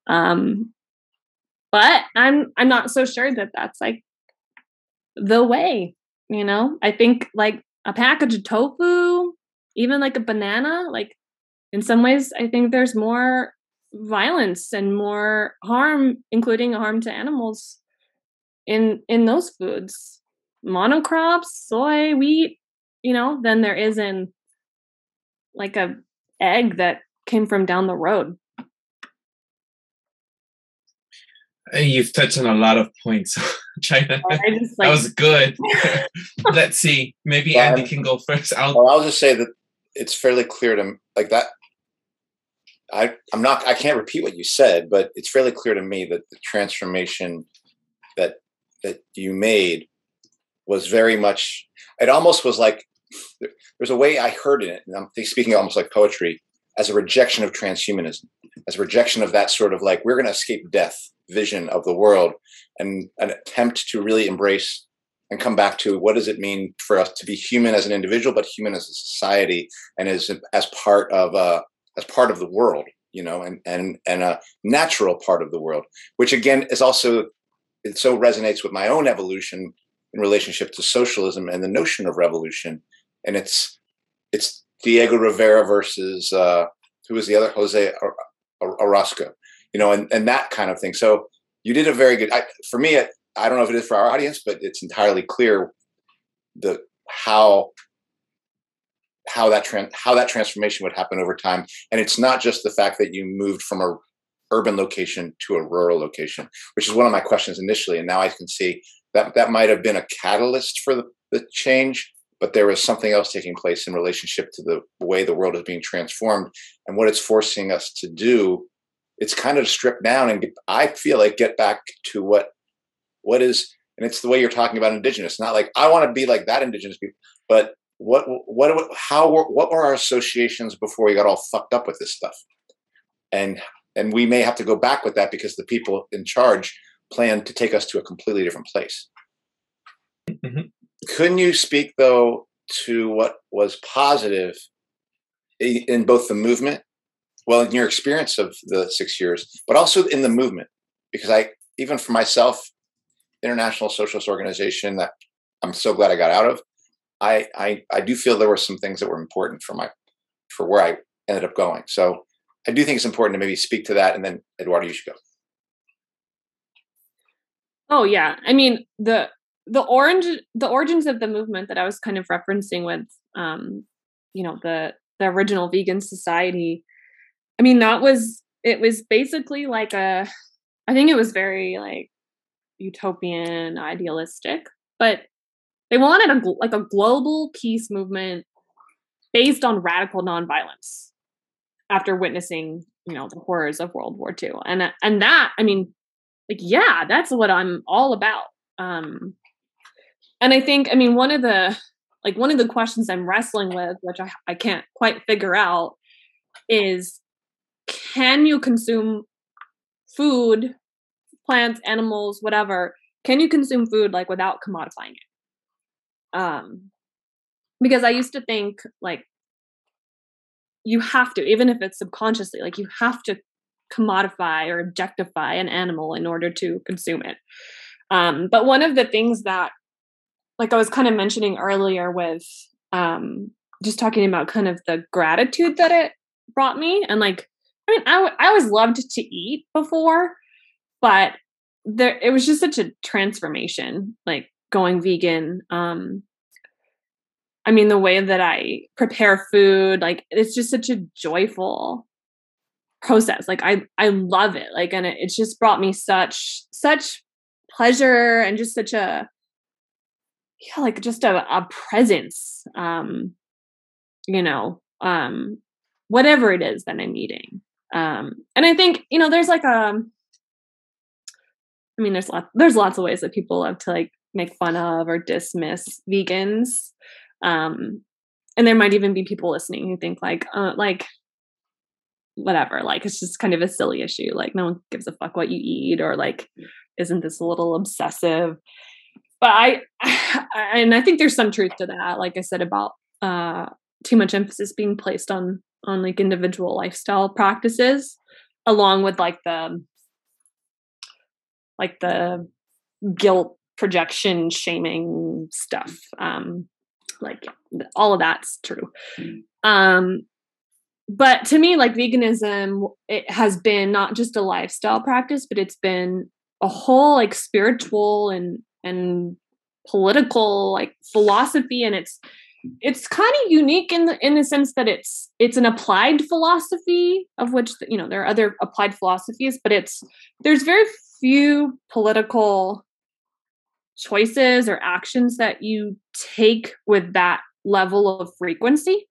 um but i'm i'm not so sure that that's like the way you know i think like a package of tofu even like a banana, like in some ways, I think there's more violence and more harm, including harm to animals in in those foods. Monocrops, soy, wheat, you know, than there is in like a egg that came from down the road. You've touched on a lot of points, China. I just, that was good. Let's see. Maybe Well, Andy can go first. I'll Well, I'll just say that it's fairly clear to m- like that. I I'm not I can't repeat what you said, but it's fairly clear to me that the transformation that that you made was very much. It almost was like there- there's a way I heard in it, and I'm speaking almost like poetry, as a rejection of transhumanism, as a rejection of that sort of like we're going to escape death vision of the world, and an attempt to really embrace and come back to what does it mean for us to be human as an individual, but human as a society, and as as part of uh, as part of the world, you know, and and and a natural part of the world, which again is also it so resonates with my own evolution in relationship to socialism and the notion of revolution, and it's it's Diego Rivera versus uh, who was the other Jose Or- Or- Orozco, you know, and and that kind of thing. So you did a very good. I, for me, it, I don't know if it is for our audience, but it's entirely clear the how how that tran how that transformation would happen over time. And it's not just the fact that you moved from a urban location to a rural location, which is one of my questions initially. And now I can see that that might have been a catalyst for the, the change, but there is something else taking place in relationship to the way the world is being transformed and what it's forcing us to do. It's kind of stripped down and I feel like get back to what what is and it's the way you're talking about indigenous not like i want to be like that indigenous people but what what how were what were our associations before we got all fucked up with this stuff and and we may have to go back with that because the people in charge plan to take us to a completely different place Mhm. Couldn't you speak though to what was positive in both the movement well in your experience of the six years but also in the movement because i even for myself international socialist organization that I'm so glad I got out of. I, I I do feel there were some things that were important for my for where I ended up going. So I do think it's important to maybe speak to that, and then Eduardo, you should go. Oh yeah, I mean the the orange the origins of the movement that I was kind of referencing with um you know the the original vegan society. I mean that was it was basically like a I think it was very like utopian idealistic, but they wanted a like a global peace movement based on radical nonviolence after witnessing you know the horrors of World War II and and that I mean like yeah that's what i'm all about um and i think i mean one of the like one of the questions i'm wrestling with which i, I can't quite figure out is can you consume food plants animals whatever can you consume food like without commodifying it um because i used to think like you have to even if it's subconsciously like you have to commodify or objectify an animal in order to consume it. Um, but one of the things that, like I was kind of mentioning earlier, with um, just talking about kind of the gratitude that it brought me, and like, I mean, I, w- I always loved to eat before, but there it was just such a transformation, like going vegan. Um, I mean, the way that I prepare food, like, it's just such a joyful process like i i love it like and it, it's just brought me such such pleasure and just such a yeah like just a, a presence um you know um whatever it is that i'm eating um and i think you know there's like a i mean there's lots there's lots of ways that people love to like make fun of or dismiss vegans. Um and there might even be people listening who think like uh like whatever like it's just kind of a silly issue like no one gives a fuck what you eat or like isn't this a little obsessive but i and i think there's some truth to that like i said about uh too much emphasis being placed on on like individual lifestyle practices along with like the like the guilt projection shaming stuff um like all of that's true. Um, but to me, like veganism, it has been not just a lifestyle practice, but it's been a whole like spiritual and and political like philosophy, and it's it's kind of unique in the in the sense that it's it's an applied philosophy of which you know there are other applied philosophies, but it's there's very few political choices or actions that you take with that level of frequency.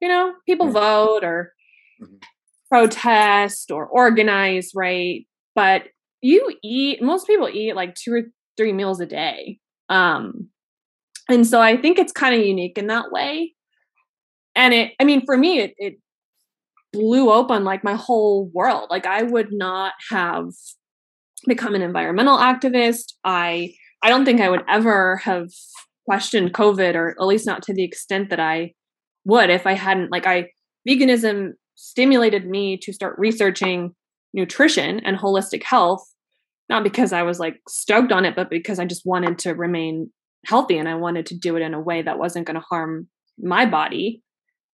You know, people mm-hmm. vote or mm-hmm. protest or organize, right? But you eat, most people eat like two or three meals a day. Um, and so I think it's kind of unique in that way. And it, I mean, for me, it, it blew open like my whole world. Like I would not have become an environmental activist. I I don't think I would ever have questioned COVID, or at least not to the extent that I would if I hadn't. Like, I veganism stimulated me to start researching nutrition and holistic health, not because I was like stoked on it, but because I just wanted to remain healthy and I wanted to do it in a way that wasn't going to harm my body.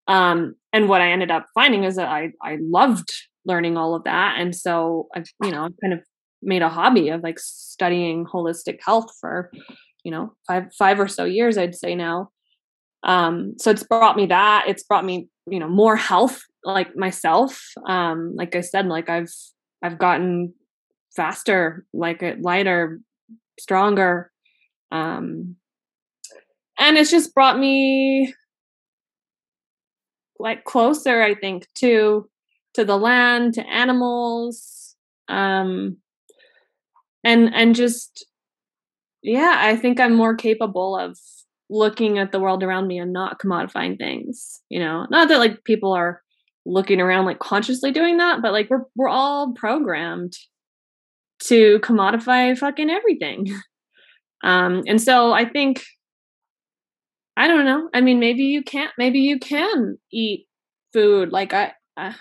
Um, and what I ended up finding is that I I loved learning all of that, and so I've you know kind of made a hobby of like studying holistic health for you know five five or so years i'd say now um so it's brought me that it's brought me you know more health like myself um like i said like i've i've gotten faster like lighter stronger um and it's just brought me like closer i think to to the land to animals um and and just yeah i think i'm more capable of looking at the world around me and not commodifying things you know? Not that like people are looking around like consciously doing that but like we're we're all programmed to commodify fucking everything. Um and so i think i don't know. I mean maybe you can't maybe you can eat food. Like i, I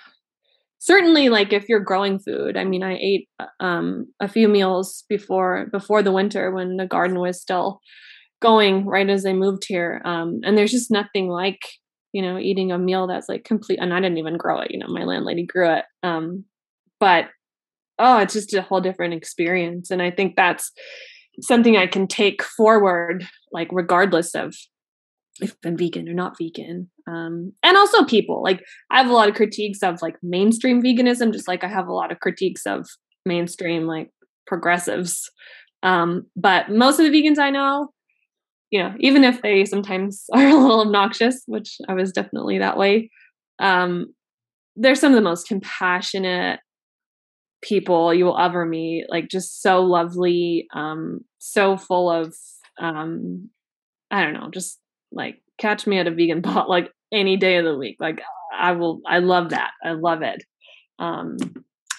certainly like if you're growing food i mean i ate um, a few meals before before the winter when the garden was still going right as i moved here. Um, and there's just nothing like you know eating a meal that's like complete and i didn't even grow it you know my landlady grew it. Um, but oh it's just a whole different experience and i think that's something i can take forward like regardless of if I'm vegan or not vegan. Um, and also people. Like I have a lot of critiques of like mainstream veganism, just like I have a lot of critiques of mainstream like progressives. Um, but most of the vegans I know, you know, even if they sometimes are a little obnoxious, which I was definitely that way, um, they're some of the most compassionate people you will ever meet. Like just so lovely, um, so full of um, I don't know, just like catch me at a vegan pot like any day of the week. Like I will I love that. I love it. Um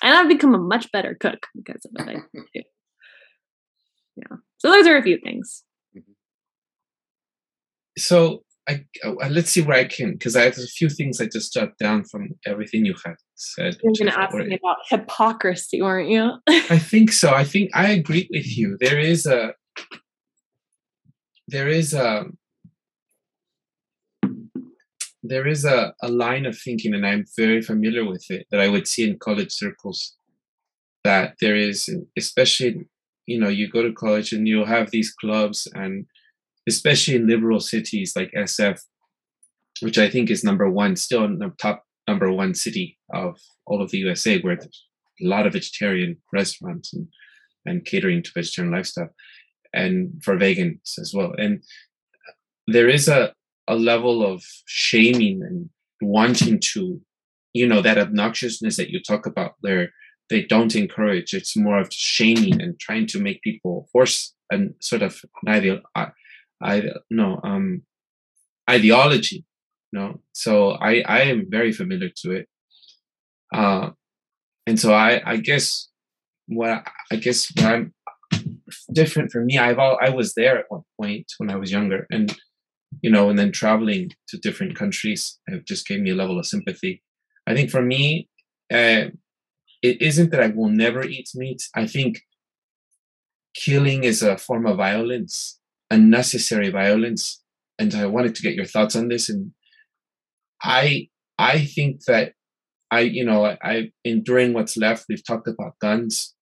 and I've become a much better cook because of it. yeah. So those are a few things. Mm-hmm. So I, uh, let's see where I can because I have a few things I just jot down from everything you had said. You're going to ask me about hypocrisy, weren't you? I think so. I think I agree with you. There is a there is a there is a, a line of thinking, and I'm very familiar with it, that I would see in college circles. That there is, especially, you know, you go to college and you'll have these clubs, and especially in liberal cities like SF, which I think is number one, still the top number one city of all of the USA, where there's a lot of vegetarian restaurants and, and catering to vegetarian lifestyle, and for vegans as well. And there is a, a level of shaming and wanting to, you know, that obnoxiousness that you talk about there, they don't encourage. It's more of shaming and trying to make people force and sort of an ideal, uh, I, no, um, ideology. No, so I I am very familiar to it, uh, and so I I guess what I guess what I'm different for me. I've all I was there at one point when I was younger, and you know, and then traveling to different countries it just gave me a level of sympathy. I think for me, uh, it isn't that I will never eat meat. I think killing is a form of violence, unnecessary violence and I wanted to get your thoughts on this. And I I think that I you know I, I in during what's left we've talked about guns,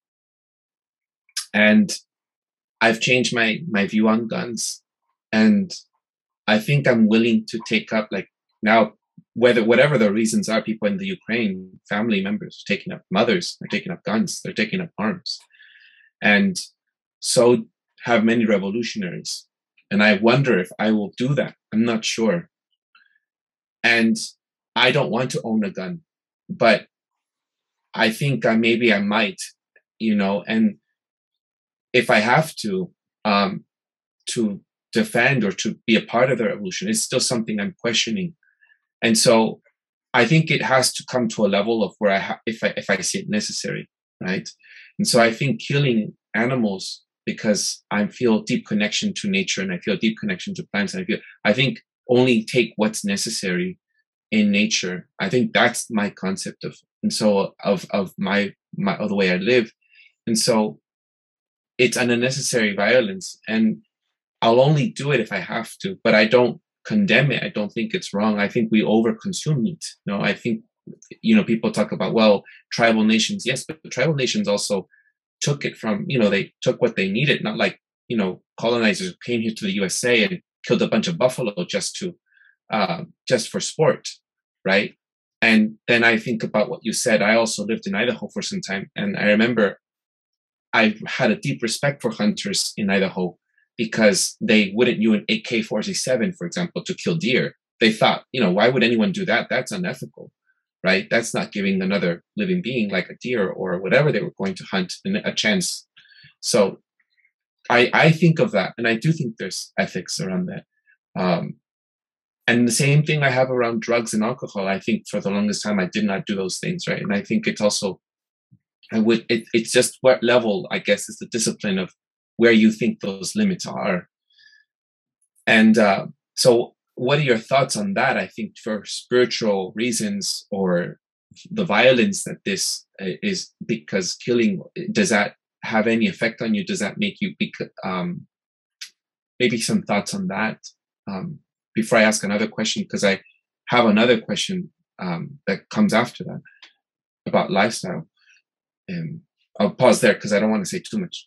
and I've changed my my view on guns, and I think I'm willing to take up like now whether whatever the reasons are, people in the Ukraine, family members taking up mothers, are taking up guns, they're taking up arms, and so have many revolutionaries. And I wonder if I will do that. I'm not sure. And I don't want to own a gun, but I think I, maybe I might, you know, and if I have to, um, to defend or to be a part of the revolution, it's still something I'm questioning. And so I think it has to come to a level of where I, ha- if I, if I see it necessary, right? And so I think killing animals because I feel deep connection to nature and I feel deep connection to plants. And I feel I think only take what's necessary in nature. I think that's my concept of and so of of my my of the way I live. And so it's an unnecessary violence. And I'll only do it if I have to, but I don't condemn it. I don't think it's wrong. I think we overconsume meat. No, I think you know people talk about well tribal nations yes but tribal nations also took it from you know they took what they needed not like you know colonizers came here to the usa and killed a bunch of buffalo just to uh, just for sport right? And then i think about what you said. I also lived in idaho for some time and i remember i had a deep respect for hunters in idaho because they wouldn't use an ak-47 for example to kill deer. They thought you know why would anyone do that? That's unethical right? That's not giving another living being like a deer or whatever they were going to hunt a chance. So I I think of that, and I do think there's ethics around that. Um, and the same thing I have around drugs and alcohol. I think for the longest time I did not do those things, right? And I think it's also I would it, it's just what level I guess is the discipline of where you think those limits are. And uh, so what are your thoughts on that? I think for spiritual reasons or the violence that this uh, is because killing does that have any effect on you? Does that make you um, maybe some thoughts on that um, before I ask another question? Because I have another question um, that comes after that about lifestyle. And I'll pause there because I don't want to say too much.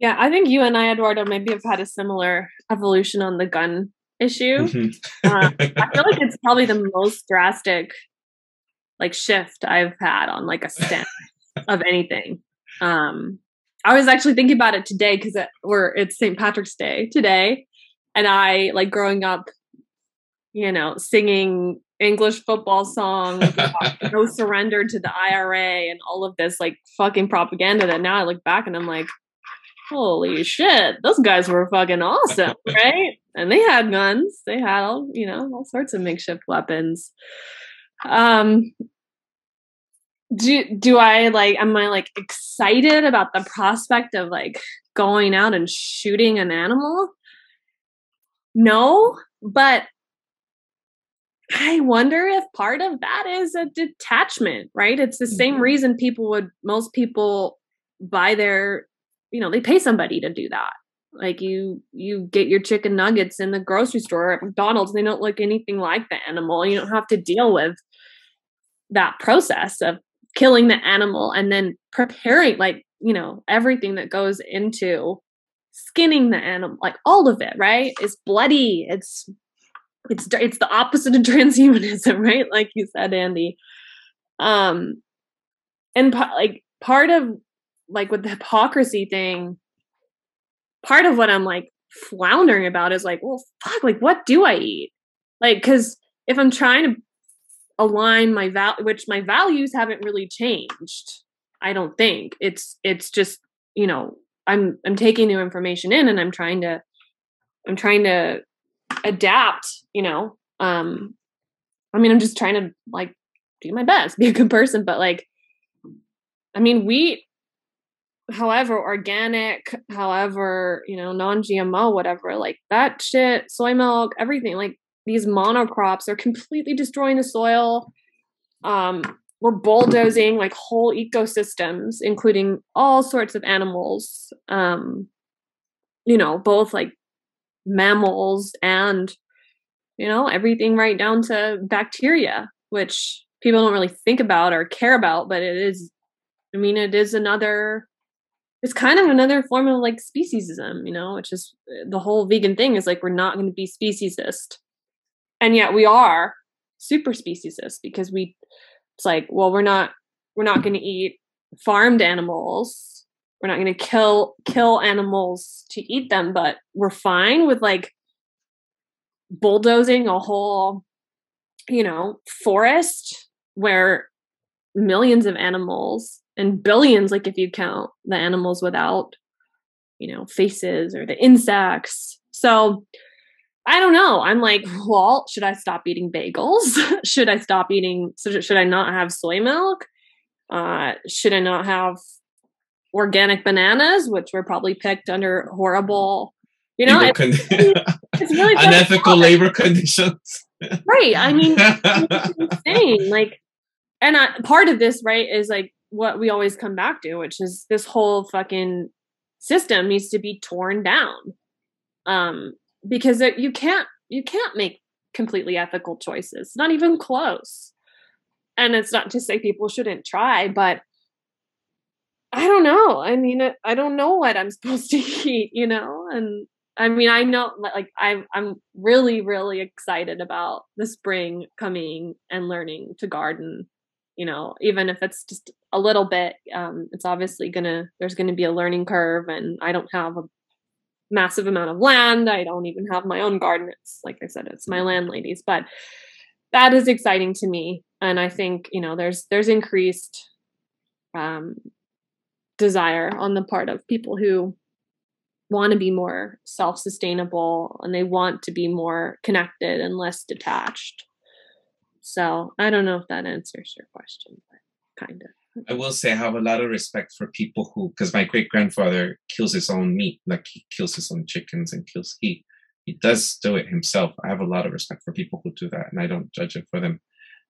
Yeah, I think you and I, Eduardo, maybe have had a similar evolution on the gun issue. Mm-hmm. uh, I feel like it's probably the most drastic like shift I've had on like a stance of anything. Um, I was actually thinking about it today because it, we're it's St. Patrick's Day today, and I like growing up, you know, singing English football songs, no surrender to the IRA, and all of this like fucking propaganda. That now I look back and I'm like, holy shit, those guys were fucking awesome, right? and they had guns. They had all, you know, all sorts of makeshift weapons. Um do do I like am I like excited about the prospect of like going out and shooting an animal? No, but I wonder if part of that is a detachment, right? It's the same mm-hmm. reason people would most people buy their you know they pay somebody to do that. Like you you get your chicken nuggets in the grocery store at mcdonald's they don't look anything like the animal. You don't have to deal with that process of killing the animal and then preparing like you know everything that goes into skinning the animal like all of it right? It's bloody it's it's it's the opposite of transhumanism right? Like you said andy. Um and like part of like with the hypocrisy thing, part of what I'm like floundering about is like, well, fuck, like what do I eat? Like, because if I'm trying to align my val, which my values haven't really changed, I don't think it's it's just you know I'm I'm taking new information in and I'm trying to I'm trying to adapt. You know, um, I mean, I'm just trying to like do my best, be a good person, but like, I mean, wheat however organic, however, you know, non-GMO, whatever, like that shit, soy milk, everything, like these monocrops are completely destroying the soil. Um, we're bulldozing like whole ecosystems, including all sorts of animals. Um, you know, both like mammals and you know everything right down to bacteria which people don't really think about or care about but it is i mean it is another it's kind of another form of like speciesism you know which is uh, the whole vegan thing is like we're not going to be speciesist. And yet we are super speciesist because we it's like well we're not we're not going to eat farmed animals. We're not going to kill kill animals to eat them but we're fine with like bulldozing a whole you know forest where millions of animals and billions like if you count the animals without you know faces or the insects so i don't know i'm like well should i stop eating bagels should i stop eating should i not have soy milk uh should i not have organic bananas, which were probably picked under horrible, you know, it's, con- it's really unethical labor conditions. right. I mean, it's insane. Like, and I, part of this, right, is like what we always come back to, which is this whole fucking system needs to be torn down. Um, because it, you can't, you can't make completely ethical choices, not even close. And it's not to say people shouldn't try, but I don't know. I mean, I don't know what I'm supposed to eat, you know? And I mean, I know like I'm I'm really really excited about the spring coming and learning to garden, you know, even if it's just a little bit um it's obviously going to there's going to be a learning curve and I don't have a massive amount of land. I don't even have my own garden. It's like I said it's my landlady's, but that is exciting to me and I think, you know, there's there's increased um desire on the part of people who want to be more self sustainable and they want to be more connected and less detached. So I don't know if that answers your question, but kind of. I will say I have a lot of respect for people who, because my great grandfather kills his own meat, like he kills his own chickens and kills he he does do it himself. I have a lot of respect for people who do that, and I don't judge it for them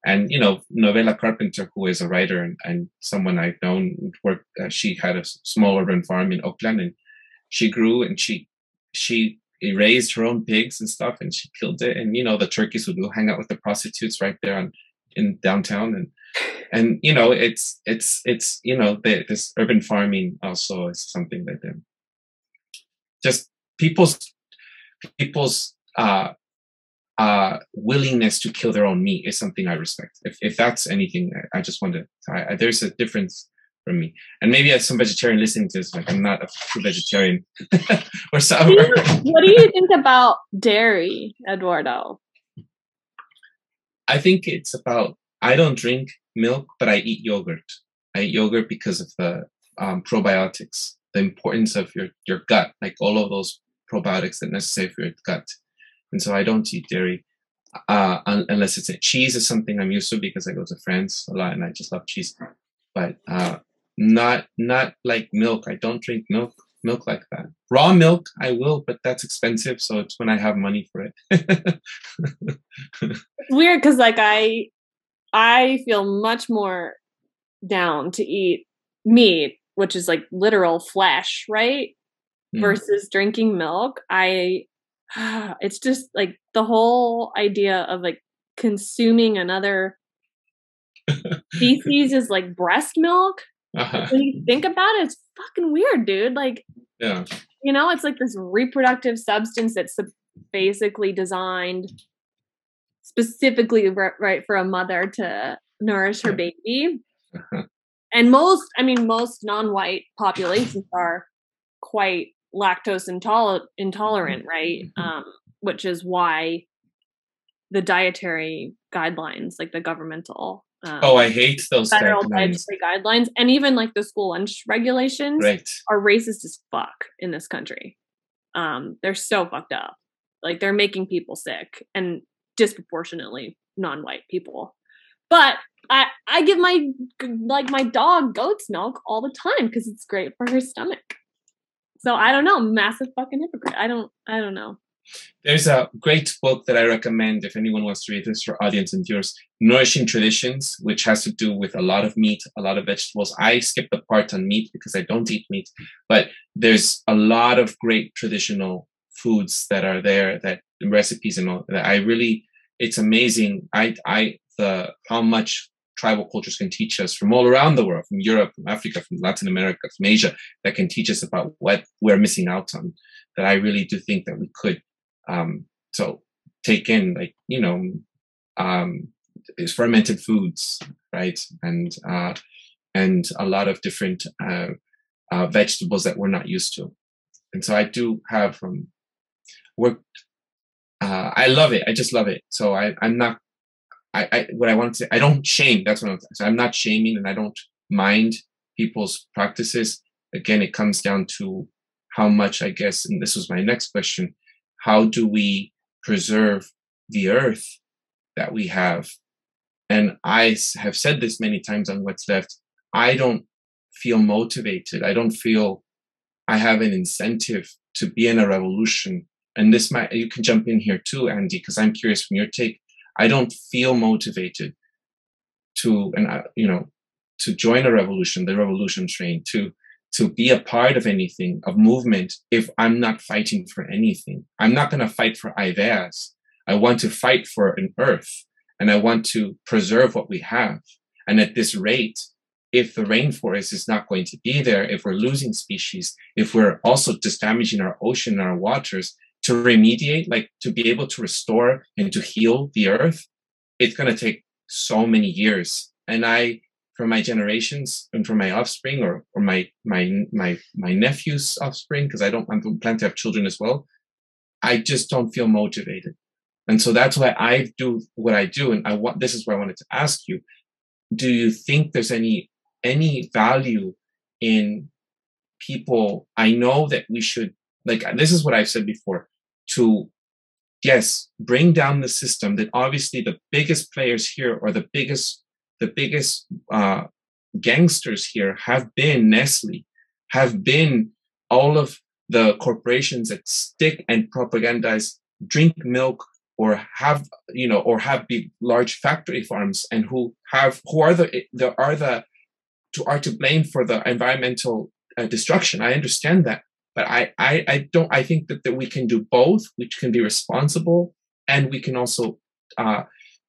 and you know novella carpenter who is a writer and, and someone i've known work uh, she had a small urban farm in oakland and she grew and she she raised her own pigs and stuff and she killed it and you know the turkeys would hang out with the prostitutes right there on in downtown and and you know it's it's it's you know the, this urban farming also is something that them just people's people's uh uh, willingness to kill their own meat is something I respect. If, if that's anything, I, just want to, I, I, there's a difference from me. And maybe as some vegetarian listening to this, like I'm not a true vegetarian or something. What do you think about dairy, Eduardo? I think it's about, I don't drink milk, but I eat yogurt. I eat yogurt because of the um, probiotics, the importance of your, your gut, like all of those probiotics that necessary for your gut and so I don't eat dairy uh, un- unless it's a cheese is something I'm used to because I go to France a lot and I just love cheese. But uh, not not like milk. I don't drink milk milk like that. Raw milk I will, but that's expensive. So it's when I have money for it. it's weird because like I I feel much more down to eat meat, which is like literal flesh, right? Mm. Versus drinking milk. I it's just like the whole idea of like consuming another species is like breast milk. Uh-huh. When you think about it, it's fucking weird, dude. Like, yeah, you know, it's like this reproductive substance that's basically designed specifically right for a mother to nourish her baby. Uh-huh. And most, I mean, most non-white populations are quite lactose intoler- intolerant, right? Mm-hmm. Um, which is why the dietary guidelines, like the governmental. Um, oh, I hate those federal guidelines. dietary guidelines, and even like the school lunch regulations right. are racist as fuck in this country. Um, they're so fucked up. Like they're making people sick and disproportionately non-white people. But I I give my like my dog goat's milk all the time because it's great for her stomach. So I don't know, massive fucking hypocrite. I don't I don't know. There's a great book that I recommend if anyone wants to read this for audience and viewers, Nourishing Traditions, which has to do with a lot of meat, a lot of vegetables. I skip the part on meat because I don't eat meat, but there's a lot of great traditional foods that are there that recipes and all that i really it's amazing i i the how much tribal cultures can teach us from all around the world from europe from africa from latin america from asia that can teach us about what we're missing out on that i really do think that we could um so take in like you know um fermented foods right and uh and a lot of different uh, uh vegetables that we're not used to and so i do have um worked uh, I love it. I just love it. So I, I'm not, I, I, what I want to say, I don't shame. That's what I'm, so I'm not shaming and I don't mind people's practices. Again, it comes down to how much, I guess, and this was my next question. How do we preserve the earth that we have? And I have said this many times on What's Left. I don't feel motivated. I don't feel I have an incentive to be in a revolution and this might you can jump in here too andy because i'm curious from your take i don't feel motivated to and you know to join a revolution the revolution train to to be a part of anything of movement if i'm not fighting for anything. I'm not going to fight for ideas. I want to fight for an earth and i want to preserve what we have. And at this rate if the rainforest is not going to be there if we're losing species if we're also just damaging our ocean and our waters to remediate, like to be able to restore and to heal the earth, it's going to take so many years. And I, for my generations and for my offspring or, or my, my, my, my nephew's offspring, because I don't, I plan to have children as well. I just don't feel motivated. And so that's why I do what I do. And I want, this is where I wanted to ask you, do you think there's any, any value in people? I know that we should like uh, this is what I've said before to yes bring down the system that obviously the biggest players here or the biggest the biggest uh, gangsters here have been Nestle, have been all of the corporations that stick and propagandize drink milk or have you know or have big large factory farms and who have who are the the are the to are to blame for the environmental uh, destruction i understand that but I, I, I don't. I think that, that we can do both. which can be responsible, and we can also uh,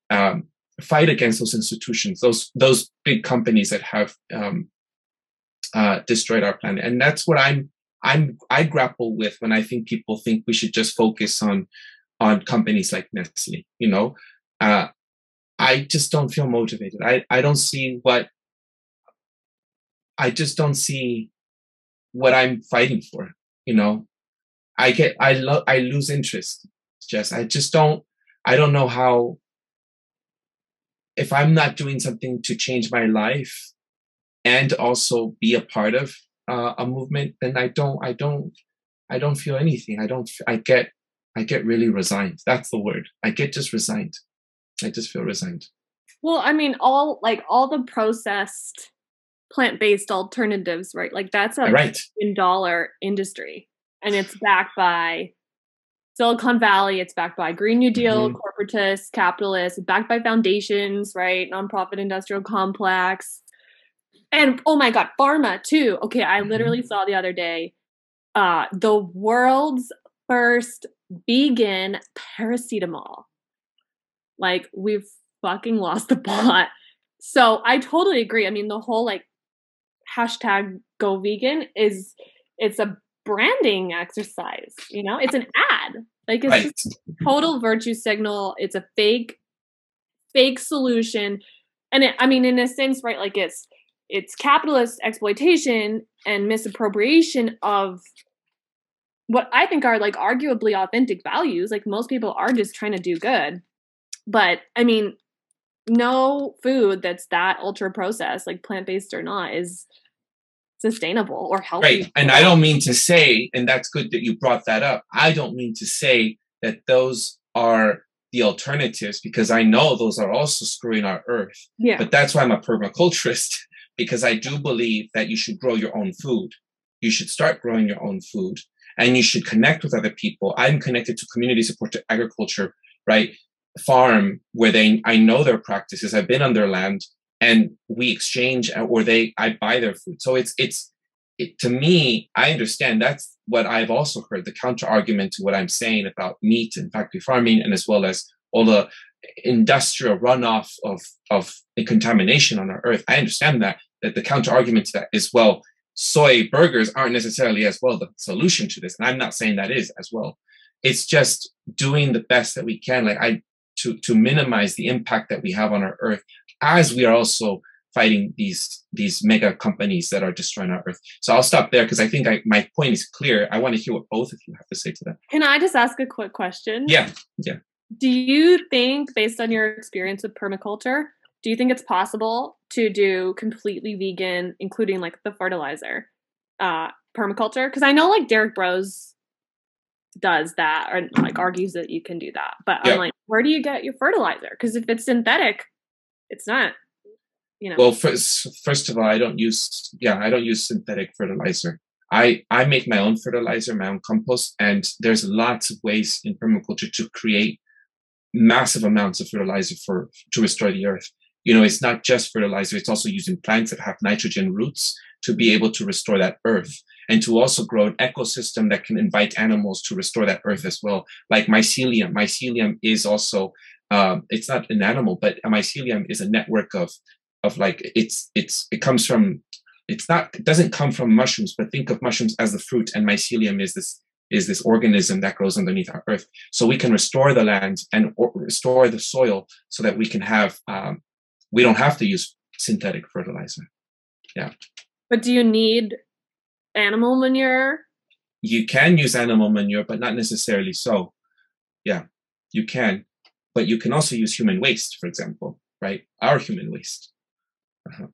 um, fight against those institutions, those those big companies that have um, uh, destroyed our planet. And that's what I'm I'm I grapple with when I think people think we should just focus on on companies like Nestle. You know, uh, I just don't feel motivated. I I don't see what I just don't see what I'm fighting for. You know, I get I love I lose interest. Just I just don't I don't know how if I'm not doing something to change my life and also be a part of uh, a movement, then I don't I don't I don't feel anything. I don't I get I get really resigned. That's the word. I get just resigned. I just feel resigned. Well, I mean, all like all the processed plant-based alternatives, right? Like that's a right. billion dollar industry and it's backed by Silicon Valley, it's backed by Green New Deal, mm-hmm. corporatists, capitalists, backed by foundations, right? Nonprofit industrial complex. And oh my god, pharma too. Okay, I literally mm-hmm. saw the other day uh the world's first vegan paracetamol. Like we've fucking lost the plot. So I totally agree. I mean, the whole like hashtag go vegan is it's a branding exercise you know? It's an ad. Like it's right. just total virtue signal. It's a fake fake solution. And it, i mean in a sense right like it's it's capitalist exploitation and misappropriation of what i think are like arguably authentic values. Like most people are just trying to do good. But i mean no food that's that ultra processed like plant-based or not is sustainable or healthy. Right. And I don't mean to say, and that's good that you brought that up. I don't mean to say that those are the alternatives because I know those are also screwing our earth. Yeah. But that's why I'm a permaculturist because I do believe that you should grow your own food. You should start growing your own food and you should connect with other people. I'm connected to community support to agriculture, right? Farm where they I know their practices. I've been on their land and we exchange uh, or they I buy their food. So it's it's it, to me, I understand that's what I've also heard the counter argument to what I'm saying about meat and factory farming, and as well as all the industrial runoff of of contamination on our earth. I understand that that the counter argument to that is well, soy burgers aren't necessarily as well the solution to this, and I'm not saying that is as well. It's just doing the best that we can, like I to to minimize the impact that we have on our earth, as we are also fighting these these mega companies that are destroying our earth. So I'll stop there because I think I, my point is clear. I want to hear what both of you have to say to that. Can I just ask a quick question? Yeah, yeah. Do you think, based on your experience with permaculture, do you think it's possible to do completely vegan, including like the fertilizer, uh, permaculture? Because I know like Derek Bros does that or like argues that you can do that, but yeah. I'm like, where do you get your fertilizer? Because if it's synthetic, it's not you know. Well first first of all i don't use yeah i don't use synthetic fertilizer. I i make my own fertilizer my own compost and there's lots of ways in permaculture to create massive amounts of fertilizer for to restore the earth. You know it's not just fertilizer it's also using plants that have nitrogen roots to be able to restore that earth and to also grow an ecosystem that can invite animals to restore that earth as well like mycelium. Mycelium is also um, it's not an animal but a mycelium is a network of of like it's it's it comes from it's not it doesn't come from mushrooms but think of mushrooms as the fruit and mycelium is this is this organism that grows underneath our earth. So we can restore the land and restore the soil so that we can have um, we don't have to use synthetic fertilizer. Yeah. But do you need animal manure? You can use animal manure but not necessarily so. Yeah you can but you can also use human waste for example right our human waste uh-huh.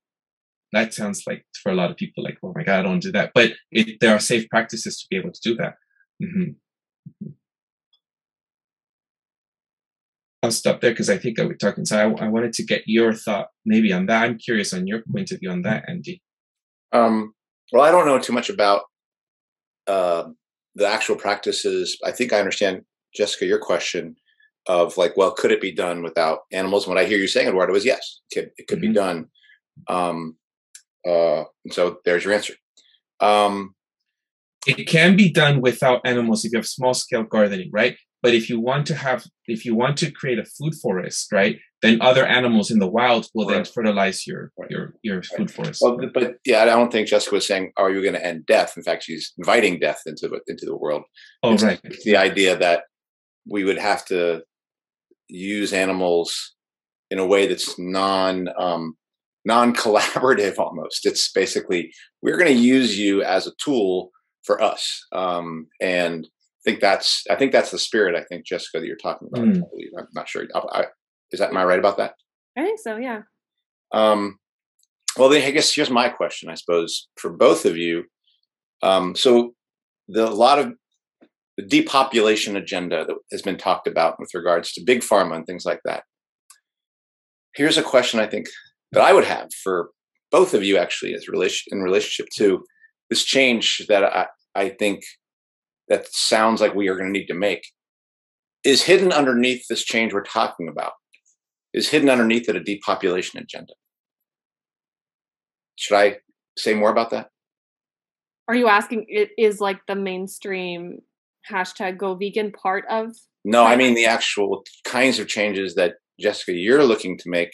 That sounds like for a lot of people, like, oh my God, I don't do that. But it, there are safe practices to be able to do that. Mm-hmm. I'll stop there because I think I was talking. So I, I, wanted to get your thought maybe on that. I'm curious on your point of view on that, Andy. Um, well, I don't know too much about uh, the actual practices. I think I understand, Jessica, your question of like, well, could it be done without animals? And what I hear you saying, Eduardo, is yes, it could, it could mm-hmm. be done um, uh, so there's your answer. Um, it can be done without animals if you have small scale gardening, right? But if you want to have, if you want to create a food forest, right, then other animals in the wild will right. then fertilize your right. your your food forest. Well, but yeah, I don't think Jessica was saying, "Are you going to end death?" In fact, she's inviting death into the into the world. Oh, it's, right. It's the idea that we would have to use animals in a way that's non um, non-collaborative almost. It's basically we're going to use you as a tool for us. Um, and I think that's i think that's the spirit i think jessica that you're talking about. Mm. I am not sure I, I, is that am i right about that? I think so yeah. Um, well then i guess here's my question i suppose for both of you. Um, so the a lot of the depopulation agenda that has been talked about with regards to big pharma and things like that. Here's a question i think that I would have for both of you actually as in relationship to this change that I, I think that sounds like we are going to need to make is hidden underneath this change we're talking about is hidden underneath it a depopulation agenda? Should i say more about that? Are you asking it is like the mainstream hashtag go vegan part of no i mean the actual kinds of changes that jessica you're looking to make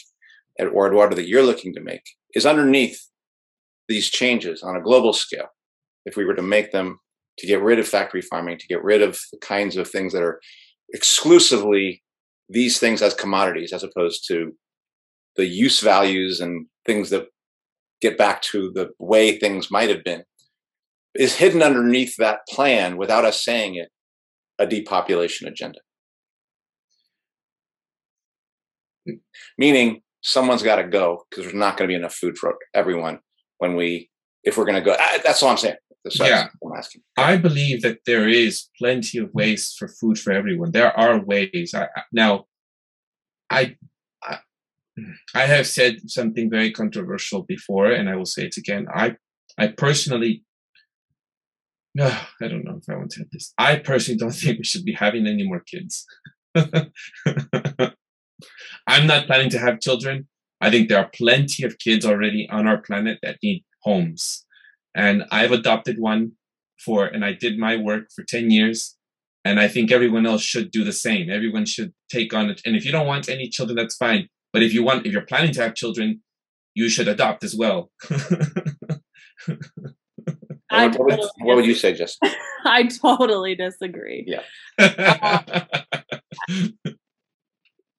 at or Eduardo that you're looking to make is underneath these changes on a global scale. If we were to make them to get rid of factory farming, to get rid of the kinds of things that are exclusively these things as commodities, as opposed to the use values and things that get back to the way things might have been, is hidden underneath that plan without us saying it a depopulation agenda. Meaning, someone's got to go because there's not going to be enough food for everyone when we if we're going to go ah, that's all i'm saying that's yeah. I'm asking. I believe that there is plenty of ways for food for everyone. There are ways. I, now, I, I, I have said something very controversial before, and I will say it again. I, I personally, no, I don't know if I want to have this. I personally don't think we should be having any more kids. I'm not planning to have children. I think there are plenty of kids already on our planet that need homes. and I've adopted one for, and I did my work for 10 years. And I think everyone else should do the same. Everyone should take on it. And if you don't want any children, that's fine. But if you want, if you're planning to have children, you should adopt as well. What, what would, what would you say, Jess? I totally disagree. Yeah.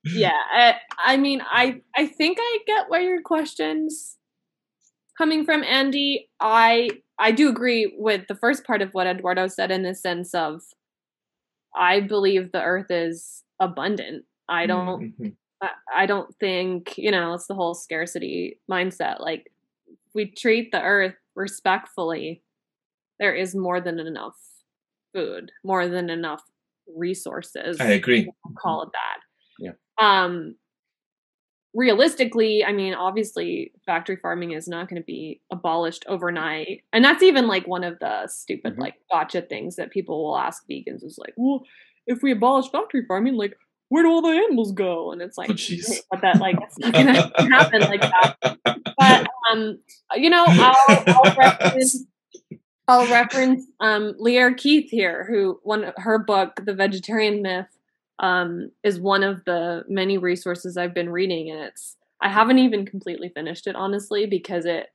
yeah I, I mean i i think i get where your questions coming from andy i i do agree with the first part of what eduardo said in the sense of i believe the earth is abundant i don't Mhm. I, I don't think you know it's the whole scarcity mindset like we treat the earth respectfully there is more than enough food more than enough resources I agree. call it that. Yeah. Um realistically, I mean, obviously factory farming is not going to be abolished overnight. And that's even like one of the stupid Mhm. like gotcha things that people will ask vegans is like, "Well, if we abolish factory farming, like where do all the animals go?" And it's like, Oh, but that like it's not to happen like that. But um you know, I'll, I'll I'll reference um, Lierre Keith here, who one her book, The Vegetarian Myth, um, is one of the many resources I've been reading, and it's I haven't even completely finished it honestly because it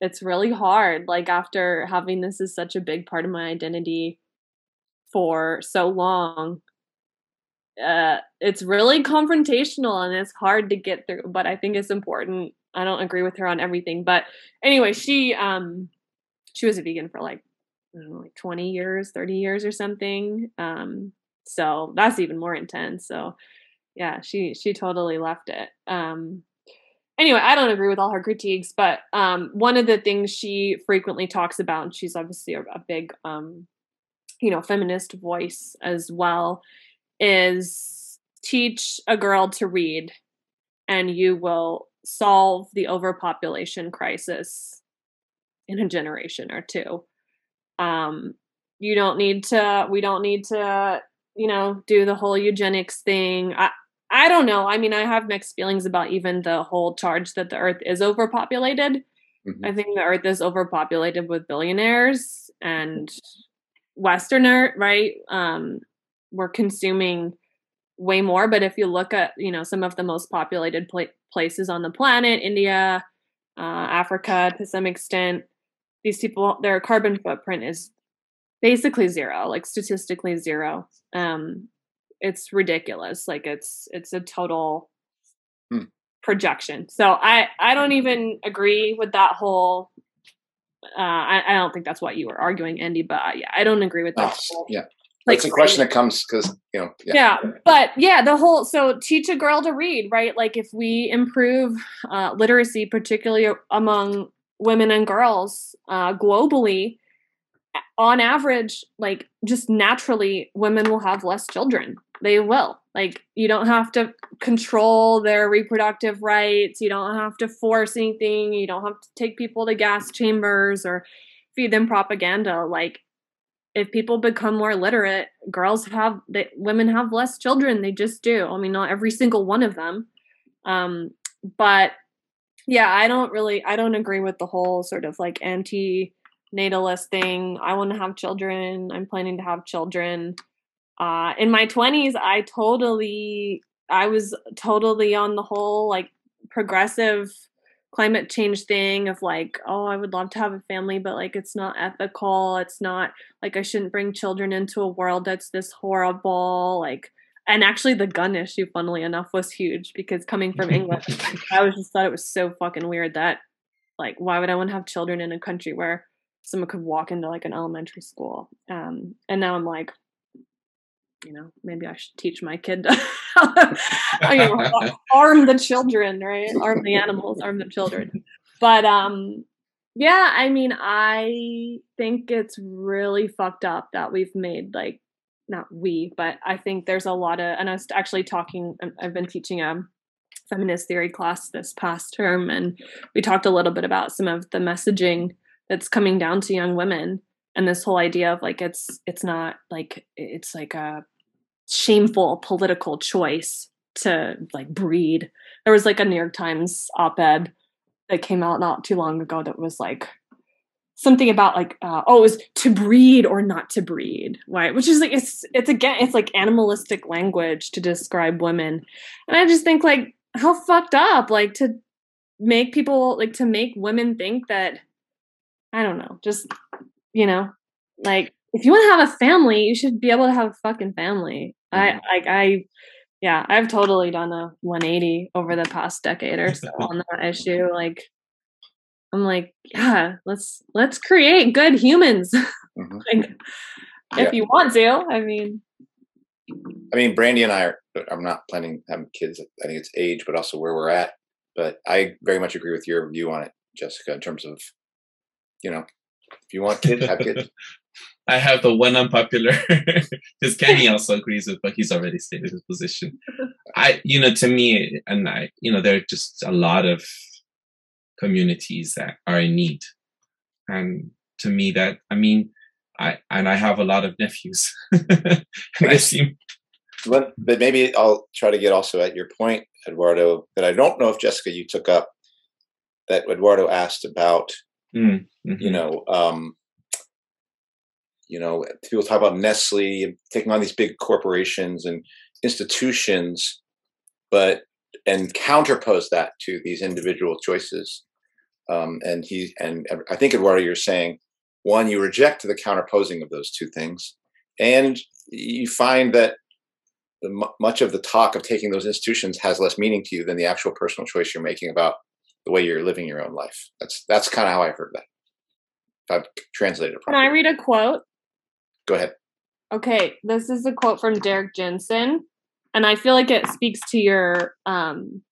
it's really hard. Like after having this as such a big part of my identity for so long, uh, it's really confrontational and it's hard to get through. But I think it's important. I don't agree with her on everything, but anyway, she um she was a vegan for like know, like 20 years, 30 years or something. Um, so that's even more intense. So yeah, she she totally left it. Um anyway, I don't agree with all her critiques, but um one of the things she frequently talks about, and she's obviously a, a big um you know feminist voice as well, is teach a girl to read and you will solve the overpopulation crisis in a generation or two. Um, you don't need to, we don't need to, you know, do the whole eugenics thing. I, I don't know. I mean, I have mixed feelings about even the whole charge that the earth is overpopulated. Mhm. I think the earth is overpopulated with billionaires and Westerner, right? Um, we're consuming way more. But if you look at, you know, some of the most populated pla- places on the planet, India, uh, Africa to some extent, these people, their carbon footprint is basically zero, like statistically zero. Um, it's ridiculous. Like it's it's a total Hmm. projection. So I I don't even agree with that whole. Uh, I, I don't think that's what you were arguing, Andy. But uh, yeah, I don't agree with that. Oh, yeah. like it's a question that comes because you know. Yeah. yeah. but yeah the whole so teach a girl to read right like if we improve uh, literacy particularly among women and girls uh, globally on average like just naturally women will have less children they will like you don't have to control their reproductive rights you don't have to force anything you don't have to take people to gas chambers or feed them propaganda like if people become more literate, girls have that women have less children. They just do. I mean, not every single one of them. Um, but yeah, I don't really I don't agree with the whole sort of like anti natalist thing. I want to have children. I'm planning to have children. Uh in my 20s, I totally I was totally on the whole like progressive climate change thing of like, oh, I would love to have a family, but like it's not ethical. It's not like I shouldn't bring children into a world that's this horrible. Like, and actually, the gun issue, funnily enough, was huge because coming from England, I was just thought it was so fucking weird that, like, why would I want to have children in a country where someone could walk into like an elementary school? Um, and now I'm like, you know, maybe I should teach my kid to know, arm the children, right? Arm the animals, arm the children. But um yeah, I mean, I think it's really fucked up that we've made like not we, but I think there's a lot of and I was actually talking um, I've been teaching a feminist theory class this past term and we talked a little bit about some of the messaging that's coming down to young women and this whole idea of like it's it's not like it's like a shameful political choice to like breed. There was like a New York Times op-ed that came out not too long ago that was like something about like uh, oh was to breed or not to breed right which is like it's it's again it's like animalistic language to describe women and i just think like how fucked up like to make people like to make women think that i don't know just you know like if you want to have a family you should be able to have a fucking family i Mhm. like i yeah i've totally done a 180 over the past decade or so on that issue like i'm like yeah let's let's create good humans Mhm. like if you want to i mean I mean, Brandy and I are. I'm not planning having kids. I think it's age, but also where we're at. But I very much agree with your view on it, Jessica. In terms of, you know, if you want kids, have kids. I have the one unpopular because Kenny also agrees with, but he's already stated his position. I, you know, to me, and I, you know, there are just a lot of communities that are in need, and to me, that I mean, I and I have a lot of nephews, and I see. But, maybe I'll try to get also at your point, Eduardo, that I don't know if Jessica you took up that Eduardo asked about mm, mhm. you know, um, you know, people talk about Nestle and taking on these big corporations and institutions, but and counterpose that to these individual choices. Um, and he and I think Eduardo, you're saying one, you reject the counterposing of those two things, and you find that the, mu- much of the talk of taking those institutions has less meaning to you than the actual personal choice you're making about the way you're living your own life. That's that's kind of how I heard that. If I've translated it properly. can i read a quote Go ahead. Okay, this is a quote from Derrick Jensen, and I feel like it speaks to your um,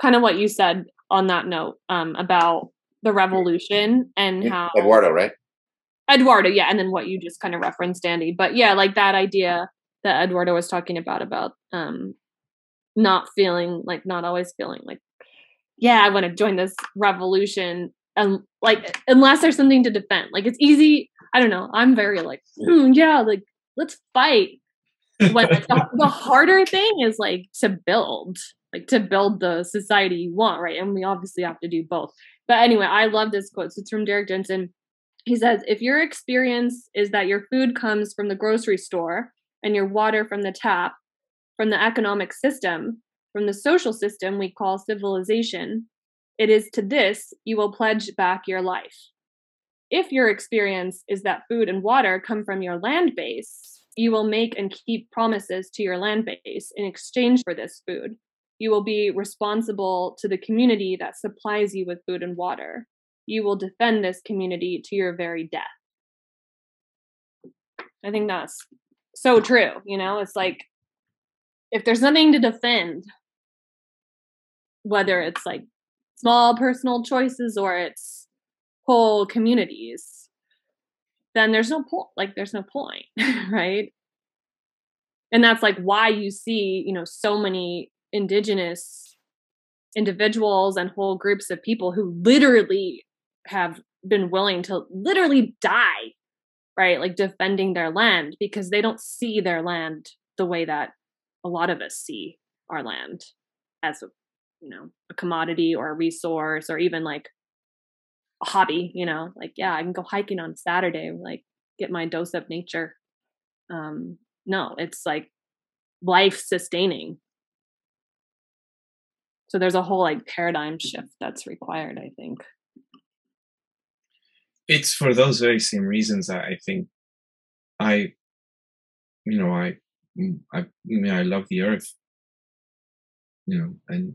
kind of what you said on that note um, about the revolution and how Eduardo, right? Eduardo, yeah, and then what you just kind of referenced, Andy. But yeah, like that idea that Eduardo was talking about about um, not feeling like not always feeling like, yeah, I want to join this revolution, and like unless there's something to defend. Like it's easy. I don't know. I'm very like, "Hmm, yeah, like let's fight. When like, the, the harder thing is like to build, like to build the society you want, right? And we obviously have to do both. But anyway, I love this quote. So it's from Derrick Jensen. He says, if your experience is that your food comes from the grocery store and your water from the tap, from the economic system, from the social system we call civilization, it is to this you will pledge back your life. If your experience is that food and water come from your land base, you will make and keep promises to your land base in exchange for this food. You will be responsible to the community that supplies you with food and water. You will defend this community to your very death. I think that's so true. You know, it's like if there's nothing to defend, whether it's like small personal choices or it's whole communities, then there's no point. Like, there's no point, right? And that's like why you see, you know, so many indigenous individuals and whole groups of people who literally have been willing to literally die, right? Like defending their land because they don't see their land the way that a lot of us see our land as a, you know, a commodity or a resource or even like a hobby, you know, like, yeah, I can go hiking on Saturday, like get my dose of nature. Um, no, it's like life sustaining. So there's a whole like paradigm shift that's required, I think. it's for those very same reasons that I think I, you know, I, mm, I, I mean, I love the earth, you know, and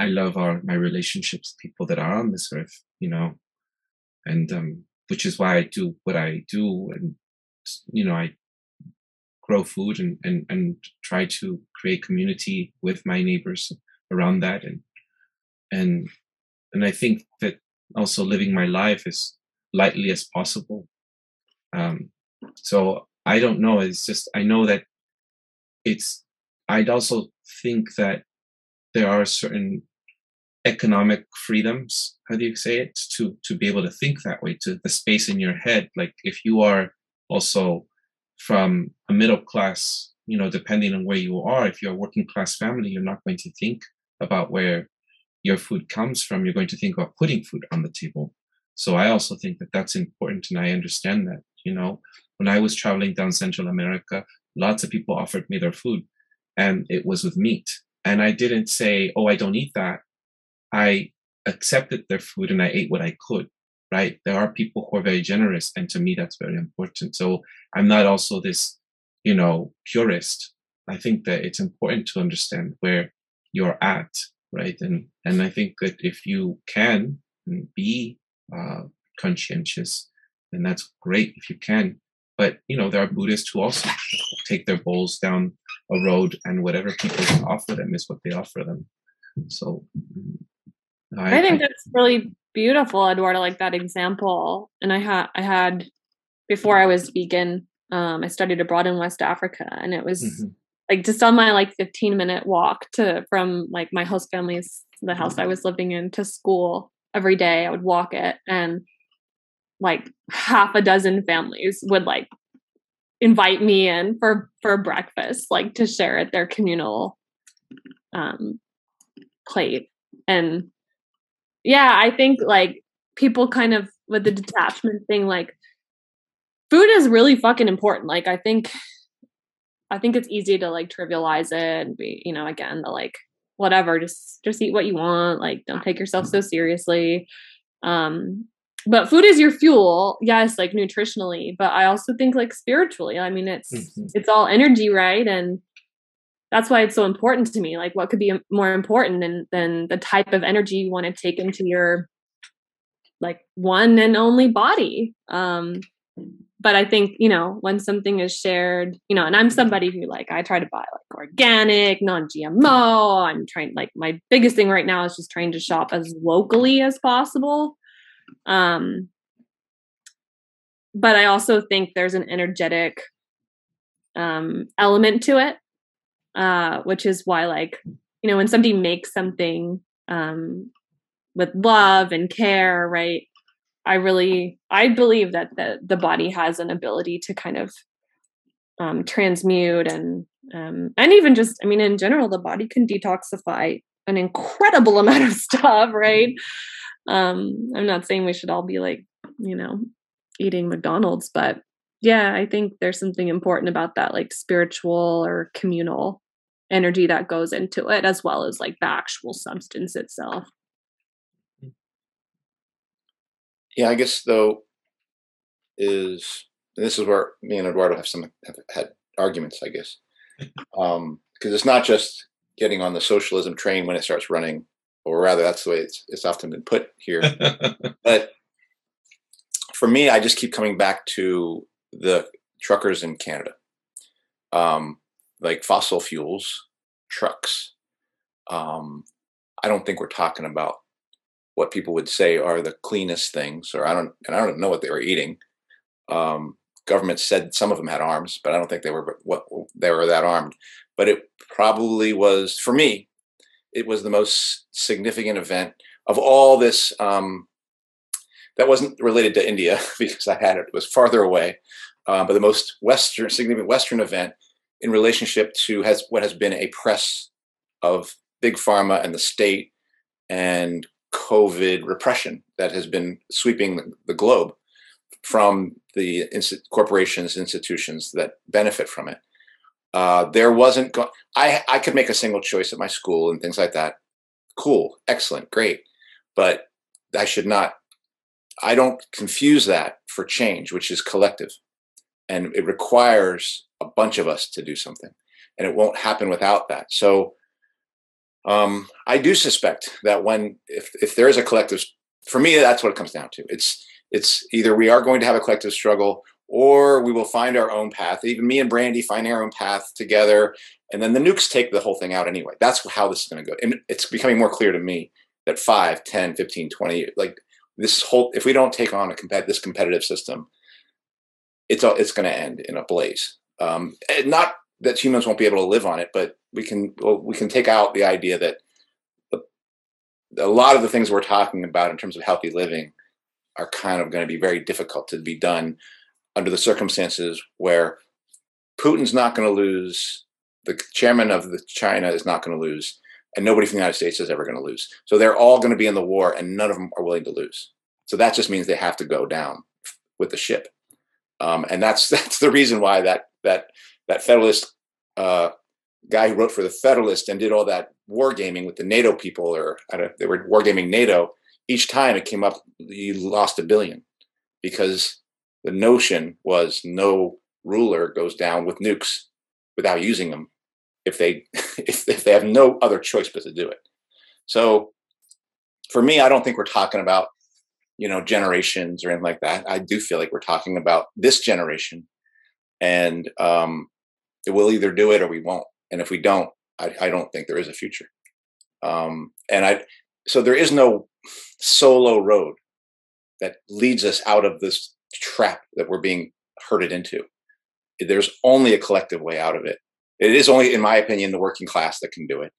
I love our my relationships, people that are on this earth, you know, and um, which is why I do what I do, and you know, I grow food and and and try to create community with my neighbors around that, and and and I think that also living my life as lightly as possible. Um, so I don't know. It's just I know that it's. I'd also think that there are certain economic freedoms. How do you say it? To to be able to think that way, to the space in your head. Like if you are also from a middle class, you know, depending on where you are, if you're a working class family, you're not going to think about where your food comes from. You're going to think about putting food on the table. So I also think that that's important, and I understand that. You know, when I was traveling down Central America, lots of people offered me their food, and it was with meat. And I didn't say, "Oh, I don't eat that." I accepted their food and I ate what I could. Right? There are people who are very generous, and to me, that's very important. So I'm not also this, you know, purist. I think that it's important to understand where you're at, right? And and I think that if you can be uh, conscientious, then that's great if you can. But you know, there are Buddhists who also take their bowls down a road, and whatever people offer them is what they offer them. So I, I think I, that's really beautiful, Eduardo, like that example. And I had I had before I was vegan, um, I studied abroad in West Africa and it was mm-hmm. Like just on my like 15 minute walk to from like my host family's the house I was living in to school every day. I would walk it and like half a dozen families would like invite me in for for breakfast, like to share at their communal um plate. And yeah, I think like people kind of with the detachment thing, like food is really fucking important. Like I think I think it's easy to like trivialize it and be, you know, again, the like whatever, just just eat what you want, like don't take yourself so seriously. Um but food is your fuel, yes, like nutritionally, but I also think like spiritually. I mean, it's mm-hmm. it's all energy, right? And that's why it's so important to me like what could be more important than than the type of energy you want to take into your like one and only body um but i think you know when something is shared you know and i'm somebody who like i try to buy like organic non-gmo i'm trying like my biggest thing right now is just trying to shop as locally as possible. Um but i also think there's an energetic um element to it uh, which is why like you know when somebody makes something um, with love and care right i really i believe that the the body has an ability to kind of um, transmute and um, and even just i mean in general the body can detoxify an incredible amount of stuff right? Um i'm not saying we should all be like you know eating mcdonald's but yeah i think there's something important about that like spiritual or communal energy that goes into it as well as like the actual substance itself yeah i guess though is this is where me and eduardo have some have had arguments i guess um because it's not just getting on the socialism train when it starts running or rather that's the way it's, it's often been put here but for me i just keep coming back to the truckers in canada um like fossil fuels, trucks. Um, I don't think we're talking about what people would say are the cleanest things, or I don't, and I don't know what they were eating. Um, government said some of them had arms, but I don't think they were what they were that armed. But it probably was for me. It was the most significant event of all this. Um, that wasn't related to India because I had it, it was farther away. Uh, but the most Western, significant Western event in relationship to has what has been a press of big pharma and the state and COVID repression that has been sweeping the, globe from the corporations, institutions that benefit from it. Uh, there wasn't. Go- I I could make a single choice at my school and things like that. Cool, excellent, great, but I should not. I don't confuse that for change, which is collective, and it requires a bunch of us to do something, and it won't happen without that. So, um, I do suspect that when if if there is a collective, for me, that's what it comes down to. It's it's either we are going to have a collective struggle, or we will find our own path. Even me and Brandy finding our own path together, and then the nukes take the whole thing out anyway. That's how this is going to go, and it's becoming more clear to me that 5 10 15 20 like this whole if we don't take on a compet- this competitive system it's all, it's going to end in a blaze um, not that humans won't be able to live on it, but we can well, we can take out the idea that the, a lot of the things we're talking about in terms of healthy living are kind of going to be very difficult to be done under the circumstances where Putin's not going to lose, the chairman of the China is not going to lose, and nobody from the United States is ever going to lose. So they're all going to be in the war, and none of them are willing to lose. So that just means they have to go down with the ship. Um, and that's that's the reason why that that that Federalist uh, guy who wrote for the Federalist and did all that wargaming with the NATO people, or they were wargaming NATO. Each time it came up, you lost a billion because the notion was no ruler goes down with nukes without using them if they if, if they have no other choice but to do it. So for me, I don't think we're talking about you know generations or anything like that. I do feel like we're talking about this generation, and um, we'll either do it or we won't. And if we don't, I, I don't think there is a future. Um, and I so there is no solo road that leads us out of this trap that we're being herded into. There's only a collective way out of it. It is only, in my opinion, the working class that can do it,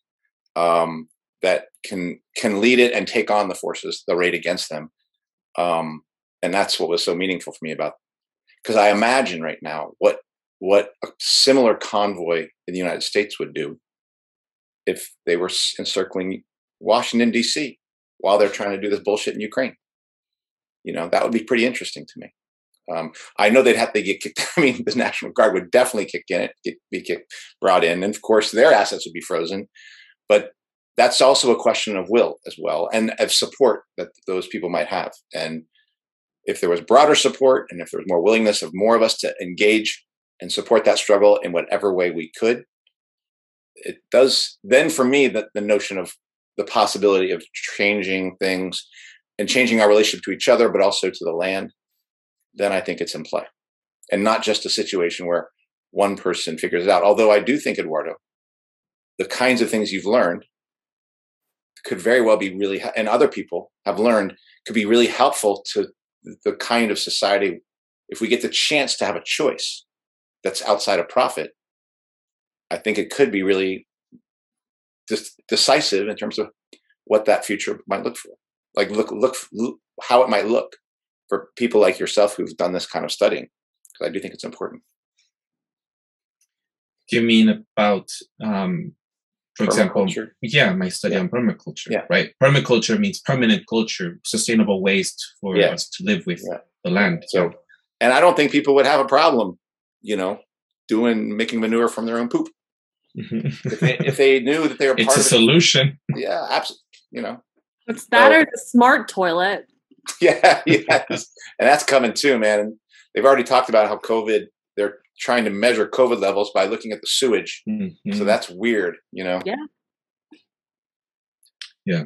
um, that can can lead it and take on the forces, the raid against them. Um, and that's what was so meaningful for me about, because I imagine right now what what a similar convoy in the United States would do if they were encircling Washington D.C. while they're trying to do this bullshit in Ukraine. You know, that would be pretty interesting to me. Um, I know they'd have to get kicked. I mean, the National Guard would definitely kick in it, get, be kicked, brought in, and of course their assets would be frozen. But that's also a question of will as well, and of support that those people might have. And if there was broader support, and if there was more willingness of more of us to engage and support that struggle in whatever way we could, it does. Then, for me, that the notion of the possibility of changing things and changing our relationship to each other, but also to the land then I think it's in play. And not just a situation where one person figures it out. Although I do think, Eduardo, the kinds of things you've learned could very well be really, and other people have learned, could be really helpful to the kind of society. If we get the chance to have a choice that's outside of profit, I think it could be really decisive in terms of what that future might look for. Like look, look, look how it might look for people like yourself who've done this kind of studying because i do think it's important do you mean about um, for example yeah my study yeah. on permaculture yeah. right permaculture means permanent culture sustainable ways for yeah. us to live with the land so and i don't think people would have a problem you know doing making manure from their own poop if, they, if, they, knew that they were it's a solution it, yeah absolutely you know it's that so, or the smart toilet yeah, yes. and that's coming too, man. they've already talked about how COVID, they're trying to measure COVID levels by looking at the sewage. Mm-hmm. So that's weird, you know? Yeah. Yeah.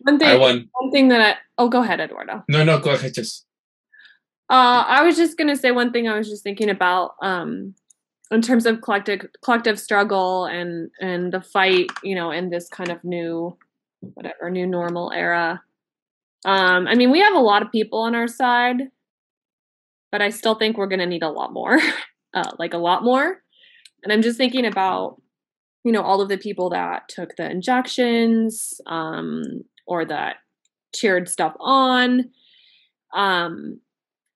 One thing, one thing that I, oh, go ahead, Eduardo. No, no, go ahead. Just. Uh, I was just to say one thing I was just thinking about, um, in terms of collective collective struggle and and the fight you know in this kind of new whatever new normal era um, I mean, we have a lot of people on our side, but I still think we're to need a lot more, uh, like a lot more. And I'm just thinking about, you know, all of the people that took the injections um, or that cheered stuff on. Um,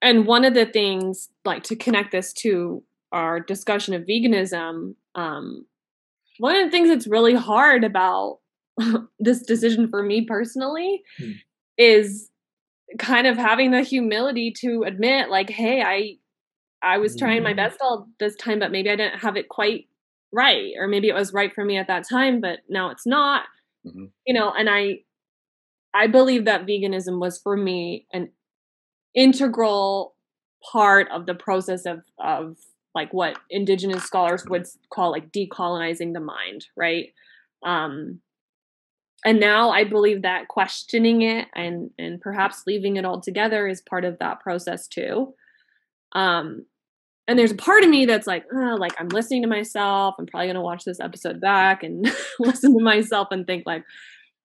and one of the things, like to connect this to our discussion of veganism, um, one of the things that's really hard about this decision for me personally hmm is kind of having the humility to admit like hey i i was trying my mm-hmm. best all this time but maybe i didn't have it quite right or maybe it was right for me at that time but now it's not mm-hmm. you know and i i believe that veganism was for me an integral part of the process of of like what indigenous scholars would call like decolonizing the mind right? Um and now i believe that questioning it and and perhaps leaving it all together is part of that process too. Um and there's a part of me that's like oh, like i'm listening to myself. I'm probably going to watch this episode back and listen to myself and think like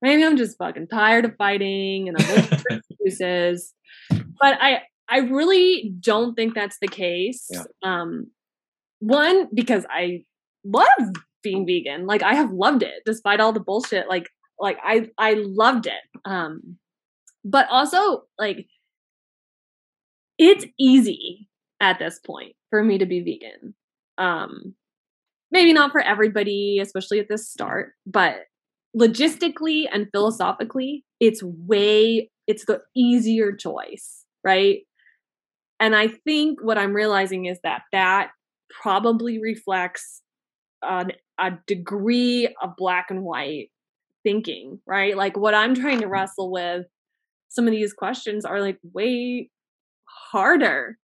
maybe i'm just fucking tired of fighting and i'm excuses but i i really don't think that's the case yeah. um one because i love being vegan like i have loved it despite all the bullshit like like I I loved it. Um but also like it's easy at this point for me to be vegan. Um maybe not for everybody, especially at this start, but logistically and philosophically, it's way it's the easier choice, right? And I think what I'm realizing is that that probably reflects an, a degree of black and white thinking, right? Like what I'm trying to wrestle with, some of these questions are like way harder,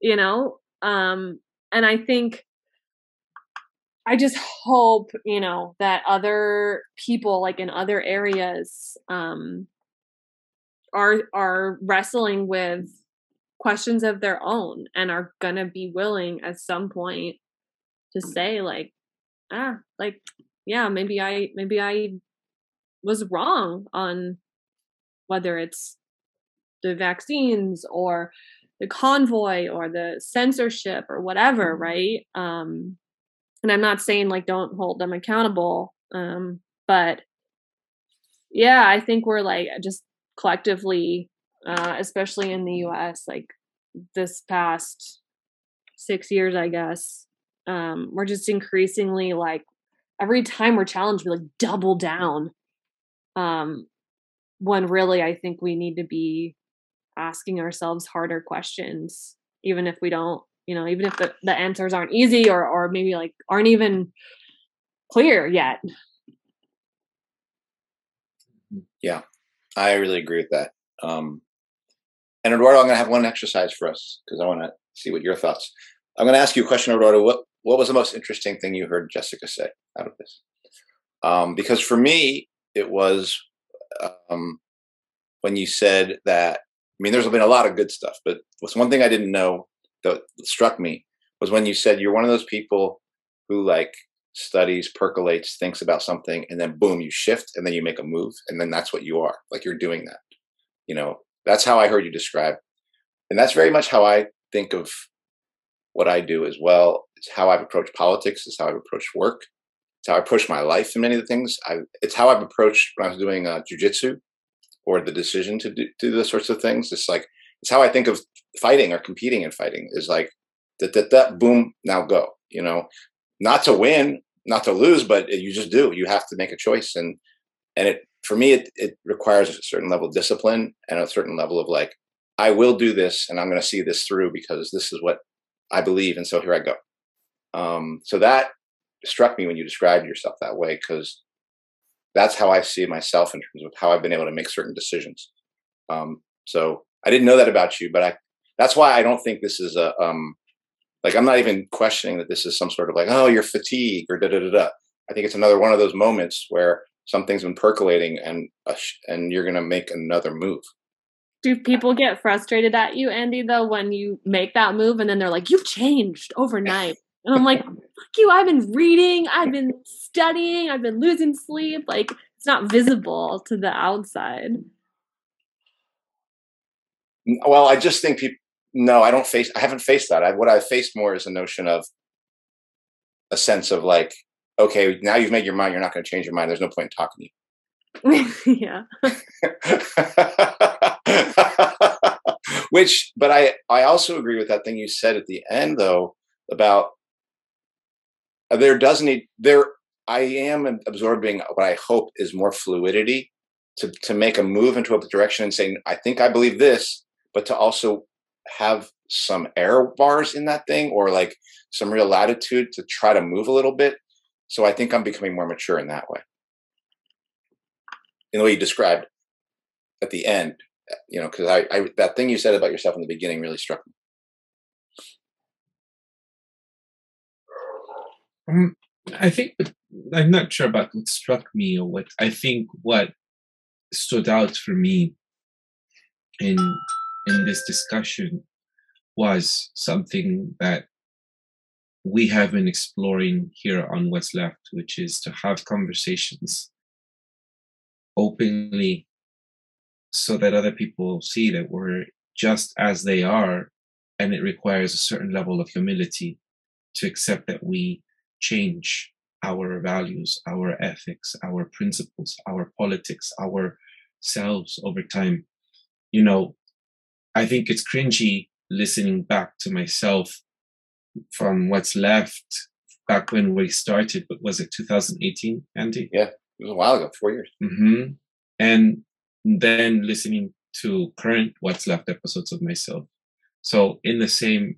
you know? Um, and I think I just hope, you know, that other people like in other areas um are are wrestling with questions of their own and are to be willing at some point to say like ah like yeah maybe i maybe i was wrong on whether it's the vaccines or the convoy or the censorship or whatever mm-hmm. right um and i'm not saying like don't hold them accountable um but yeah i think we're like just collectively uh especially in the us like this past 6 years i guess um we're just increasingly like every time we're challenged we like double down um when really i think we need to be asking ourselves harder questions even if we don't you know even if the, the answers aren't easy or or maybe like aren't even clear yet. Yeah i really agree with that um and eduardo i'm going to have one exercise for us because i want to see what your thoughts i'm going to ask you a question eduardo what what was the most interesting thing you heard jessica say out of this? Um because for me it was um when you said that I mean, there's been a lot of good stuff, but what's one thing I didn't know that struck me was when you said you're one of those people who like studies, percolates, thinks about something, and then boom, you shift and then you make a move, and then that's what you are. Like you're doing that. You know, that's how I heard you describe, and that's very much how I think of what I do as well. It's how I've approached politics. It's how I've approached work. It's how I approach my life and many of the things. I, it's how I've approached when I was doing uh, jujitsu or the decision to do, do those sorts of things. It's like it's how I think of fighting or competing in fighting is like that that that boom now go. You know, not to win, not to lose, but you just do. You have to make a choice, and and it for me it it requires a certain level of discipline and a certain level of like I will do this and I'm going to see this through because this is what I believe, and so here I go. Um, so that struck me when you described yourself that way because that's how I see myself in terms of how I've been able to make certain decisions. Um, so I didn't know that about you, but I that's why I don't think this is a um, like I'm not even questioning that this is some sort of like oh you're fatigued or da da da da. I think it's another one of those moments where something's been percolating and uh, and you're gonna make another move. Do people get frustrated at you, Andy, though, when you make that move and then they're like, "You've changed overnight"? And I'm like, fuck you, I've been reading, I've been studying, I've been losing sleep. Like, it's not visible to the outside. Well, I just think people, no, I don't face, I haven't faced that. I, what I've faced more is a notion of a sense of like, okay, now you've made your mind, you're not going to change your mind. There's no point in talking to you. yeah. Which, but I, I also agree with that thing you said at the end, though, about uh, there does need there i am absorbing what i hope is more fluidity to to make a move into a direction and saying i think i believe this but to also have some error bars in that thing or like some real latitude to try to move a little bit. So i think i'm becoming more mature in that way. In the way you described at the end you know because I, I that thing you said about yourself in the beginning really struck me. Um, I think I'm not sure about what struck me or what I think what stood out for me in in this discussion was something that we have been exploring here on what's left, which is to have conversations openly so that other people see that we're just as they are and it requires a certain level of humility to accept that we change our values, our ethics, our principles, our politics, our selves over time. You know, I think it's cringy listening back to myself from what's left back when we started, but was it 2018, Andy? Yeah, it was a while ago, four years. Mm-hmm. And then listening to current what's left episodes of myself. So in the same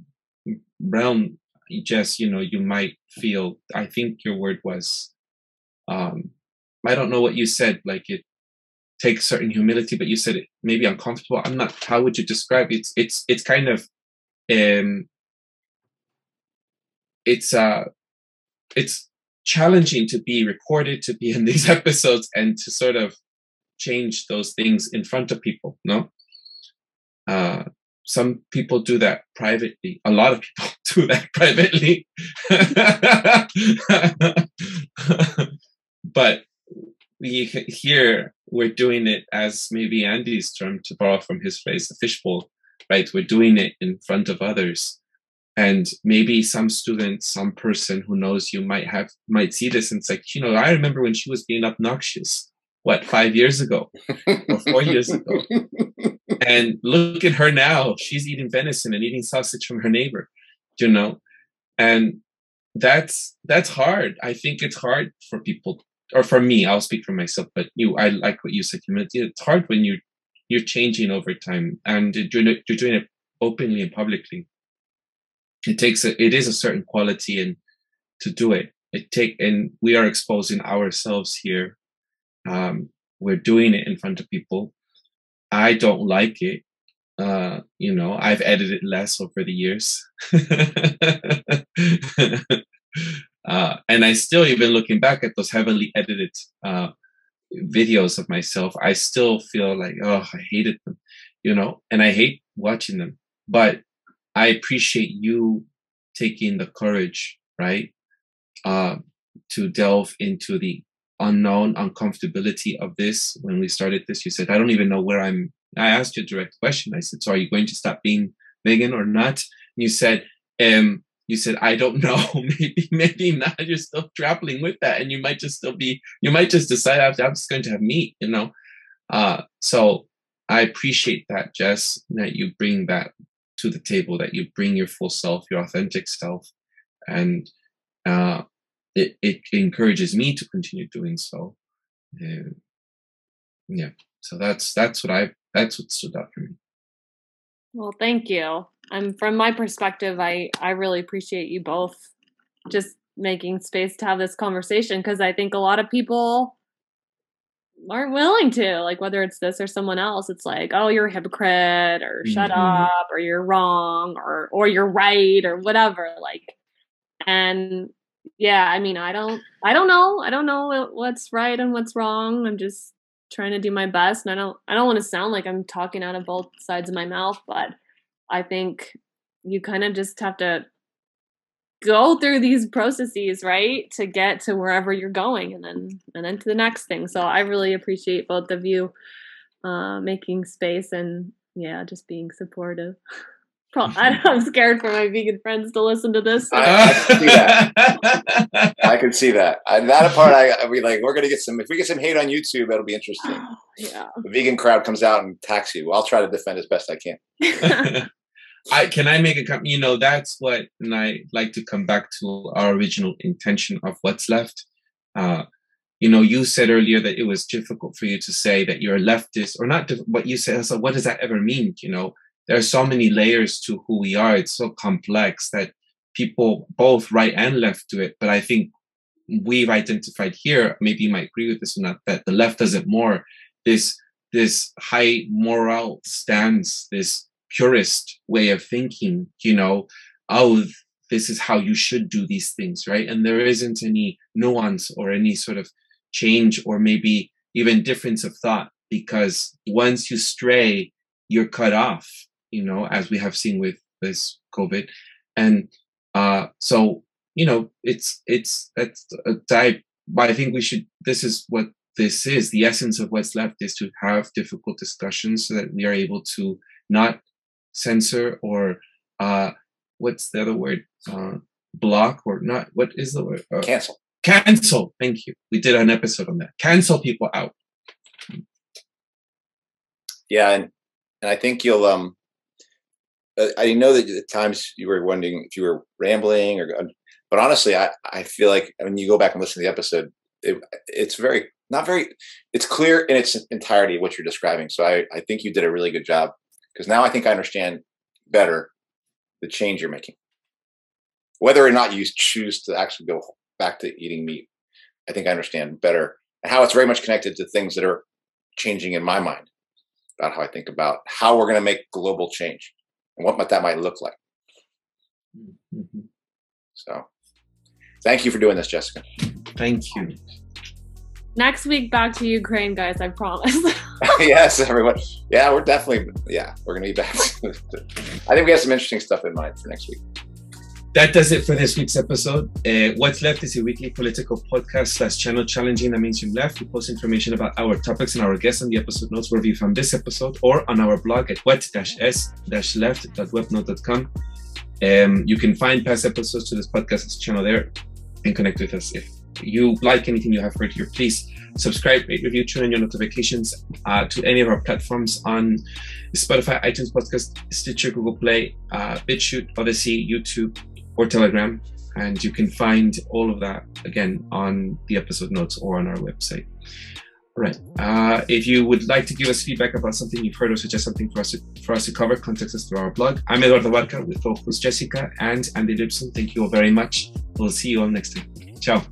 realm, just you know, you might feel. I think your word was. Um, I don't know what you said. Like it takes certain humility, but you said it maybe uncomfortable. I'm not. How would you describe it? It's it's it's kind of, um, it's uh, it's challenging to be recorded, to be in these episodes, and to sort of change those things in front of people. No, uh, some people do that privately. A lot of people do that privately. but we here we're doing it as maybe Andy's term to borrow from his phrase, the fishbowl, right? We're doing it in front of others. And maybe some student, some person who knows you might have might see this and it's like, you know, I remember when she was being obnoxious, what, five years ago or four years ago. And look at her now. She's eating venison and eating sausage from her neighbor, you know? And that's that's hard. I think it's hard for people or for me, I'll speak for myself, but you, I like what you said, humility. It's hard when you you're changing over time and you're doing it, you're doing it openly and publicly. It takes a, it is a certain quality and to do it. It take and we are exposing ourselves here. Um, we're doing it in front of people. I don't like it. Uh, you know, I've edited less over the years. Uh, and I still, even looking back at those heavily edited uh, videos of myself, I still feel like, oh, I hated them, you know, and I hate watching them. But I appreciate you taking the courage, right, uh, to delve into the unknown uncomfortability of this. When we started this, you said, I don't even know where I'm. I asked you a direct question. I said, So are you going to stop being vegan or not? And you said, um, you said i don't know. Maybe maybe not. You're still grappling with that and you might just still be you might just decide i'm just going to have meat you know? Uh so i appreciate that jess that you bring that to the table that you bring your full self your authentic self and uh it, it encourages me to continue doing so. Yeah. So that's that's what i that's what stood out for me. Well thank you and from my perspective i i really appreciate you both just making space to have this conversation because i think a lot of people aren't willing to like whether it's this or someone else it's like oh you're a hypocrite or shut mm-hmm. up or you're wrong or or you're right or whatever like and yeah i mean i don't i don't know i don't know what's right and what's wrong i'm just trying to do my best and i don't i don't want to sound like i'm talking out of both sides of my mouth but I think you kind of just have to go through these processes right to get to wherever you're going and then and then to the next thing so i really appreciate both of you uh, making space and yeah just being supportive I'm scared for my vegan friends to listen to this. So. I, I, can see that. I can see that. I, that part, I, I be like, we're gonna get some. If we get some hate on YouTube, it'll be interesting. yeah. The vegan crowd comes out and attacks you. I'll try to defend as best I can. I can I make a comment? You know, that's what, and I like to come back to our original intention of what's left. Uh, you know, you said earlier that it was difficult for you to say that you're a leftist, or not. What you said, so what does that ever mean? You know, there are so many layers to who we are. It's so complex that people, both right and left, do it. But I think we've identified here. Maybe you might agree with this or not. That the left does it more. This this high moral stance, this purist way of thinking, you know, oh, this is how you should do these things, right? And there isn't any nuance or any sort of change or maybe even difference of thought because once you stray, you're cut off, you know, as we have seen with this COVID. And uh, so, you know, it's, it's, a type, but I think we should, this is what this is. The essence of what's left is to have difficult discussions so that we are able to not censor or uh, what's the other word? Uh, block or not? What is the word? Uh, cancel. Cancel. Thank you. We did an episode on that. Cancel people out. Yeah, and and I think you'll um. I know that at times you were wondering if you were rambling or, but honestly, I I feel like when you go back and listen to the episode, it, it's very not very it's clear in its entirety what you're describing so i i think you did a really good job because now i think i understand better the change you're making. Whether or not you choose to actually go back to eating meat i think i understand better and how it's very much connected to things that are changing in my mind about how i think about how we're going to make global change and what that might look like. Mm-hmm. so thank you for doing this jessica. Thank you next week back to Ukraine, guys. I promise. yes, everyone. Yeah, we're definitely. Yeah, we're gonna be back. I think we have some interesting stuff in mind for next week. That does it for this week's episode. Uh, What's Left is a weekly political podcast slash channel challenging the mainstream left. We post information about our topics and our guests on the episode notes wherever you found this episode or on our blog at what-s-left.webnode.com. Um, you can find past episodes to this podcast channel there and connect with us if you like anything you have heard here, please subscribe, rate, review, turn on your notifications uh, to any of our platforms on Spotify, iTunes Podcast, Stitcher, Google Play, uh, BitChute, Odysee, YouTube, or Telegram. And you can find all of that again on the episode notes or on our website. All right. Uh, if you would like to give us feedback about something you've heard or suggest something for us to, for us to cover, contact us through our blog. I'm Eduardo Barca with co-host Jessica and Andy Lipson. Thank you all very much. We'll see you all next time. Ciao.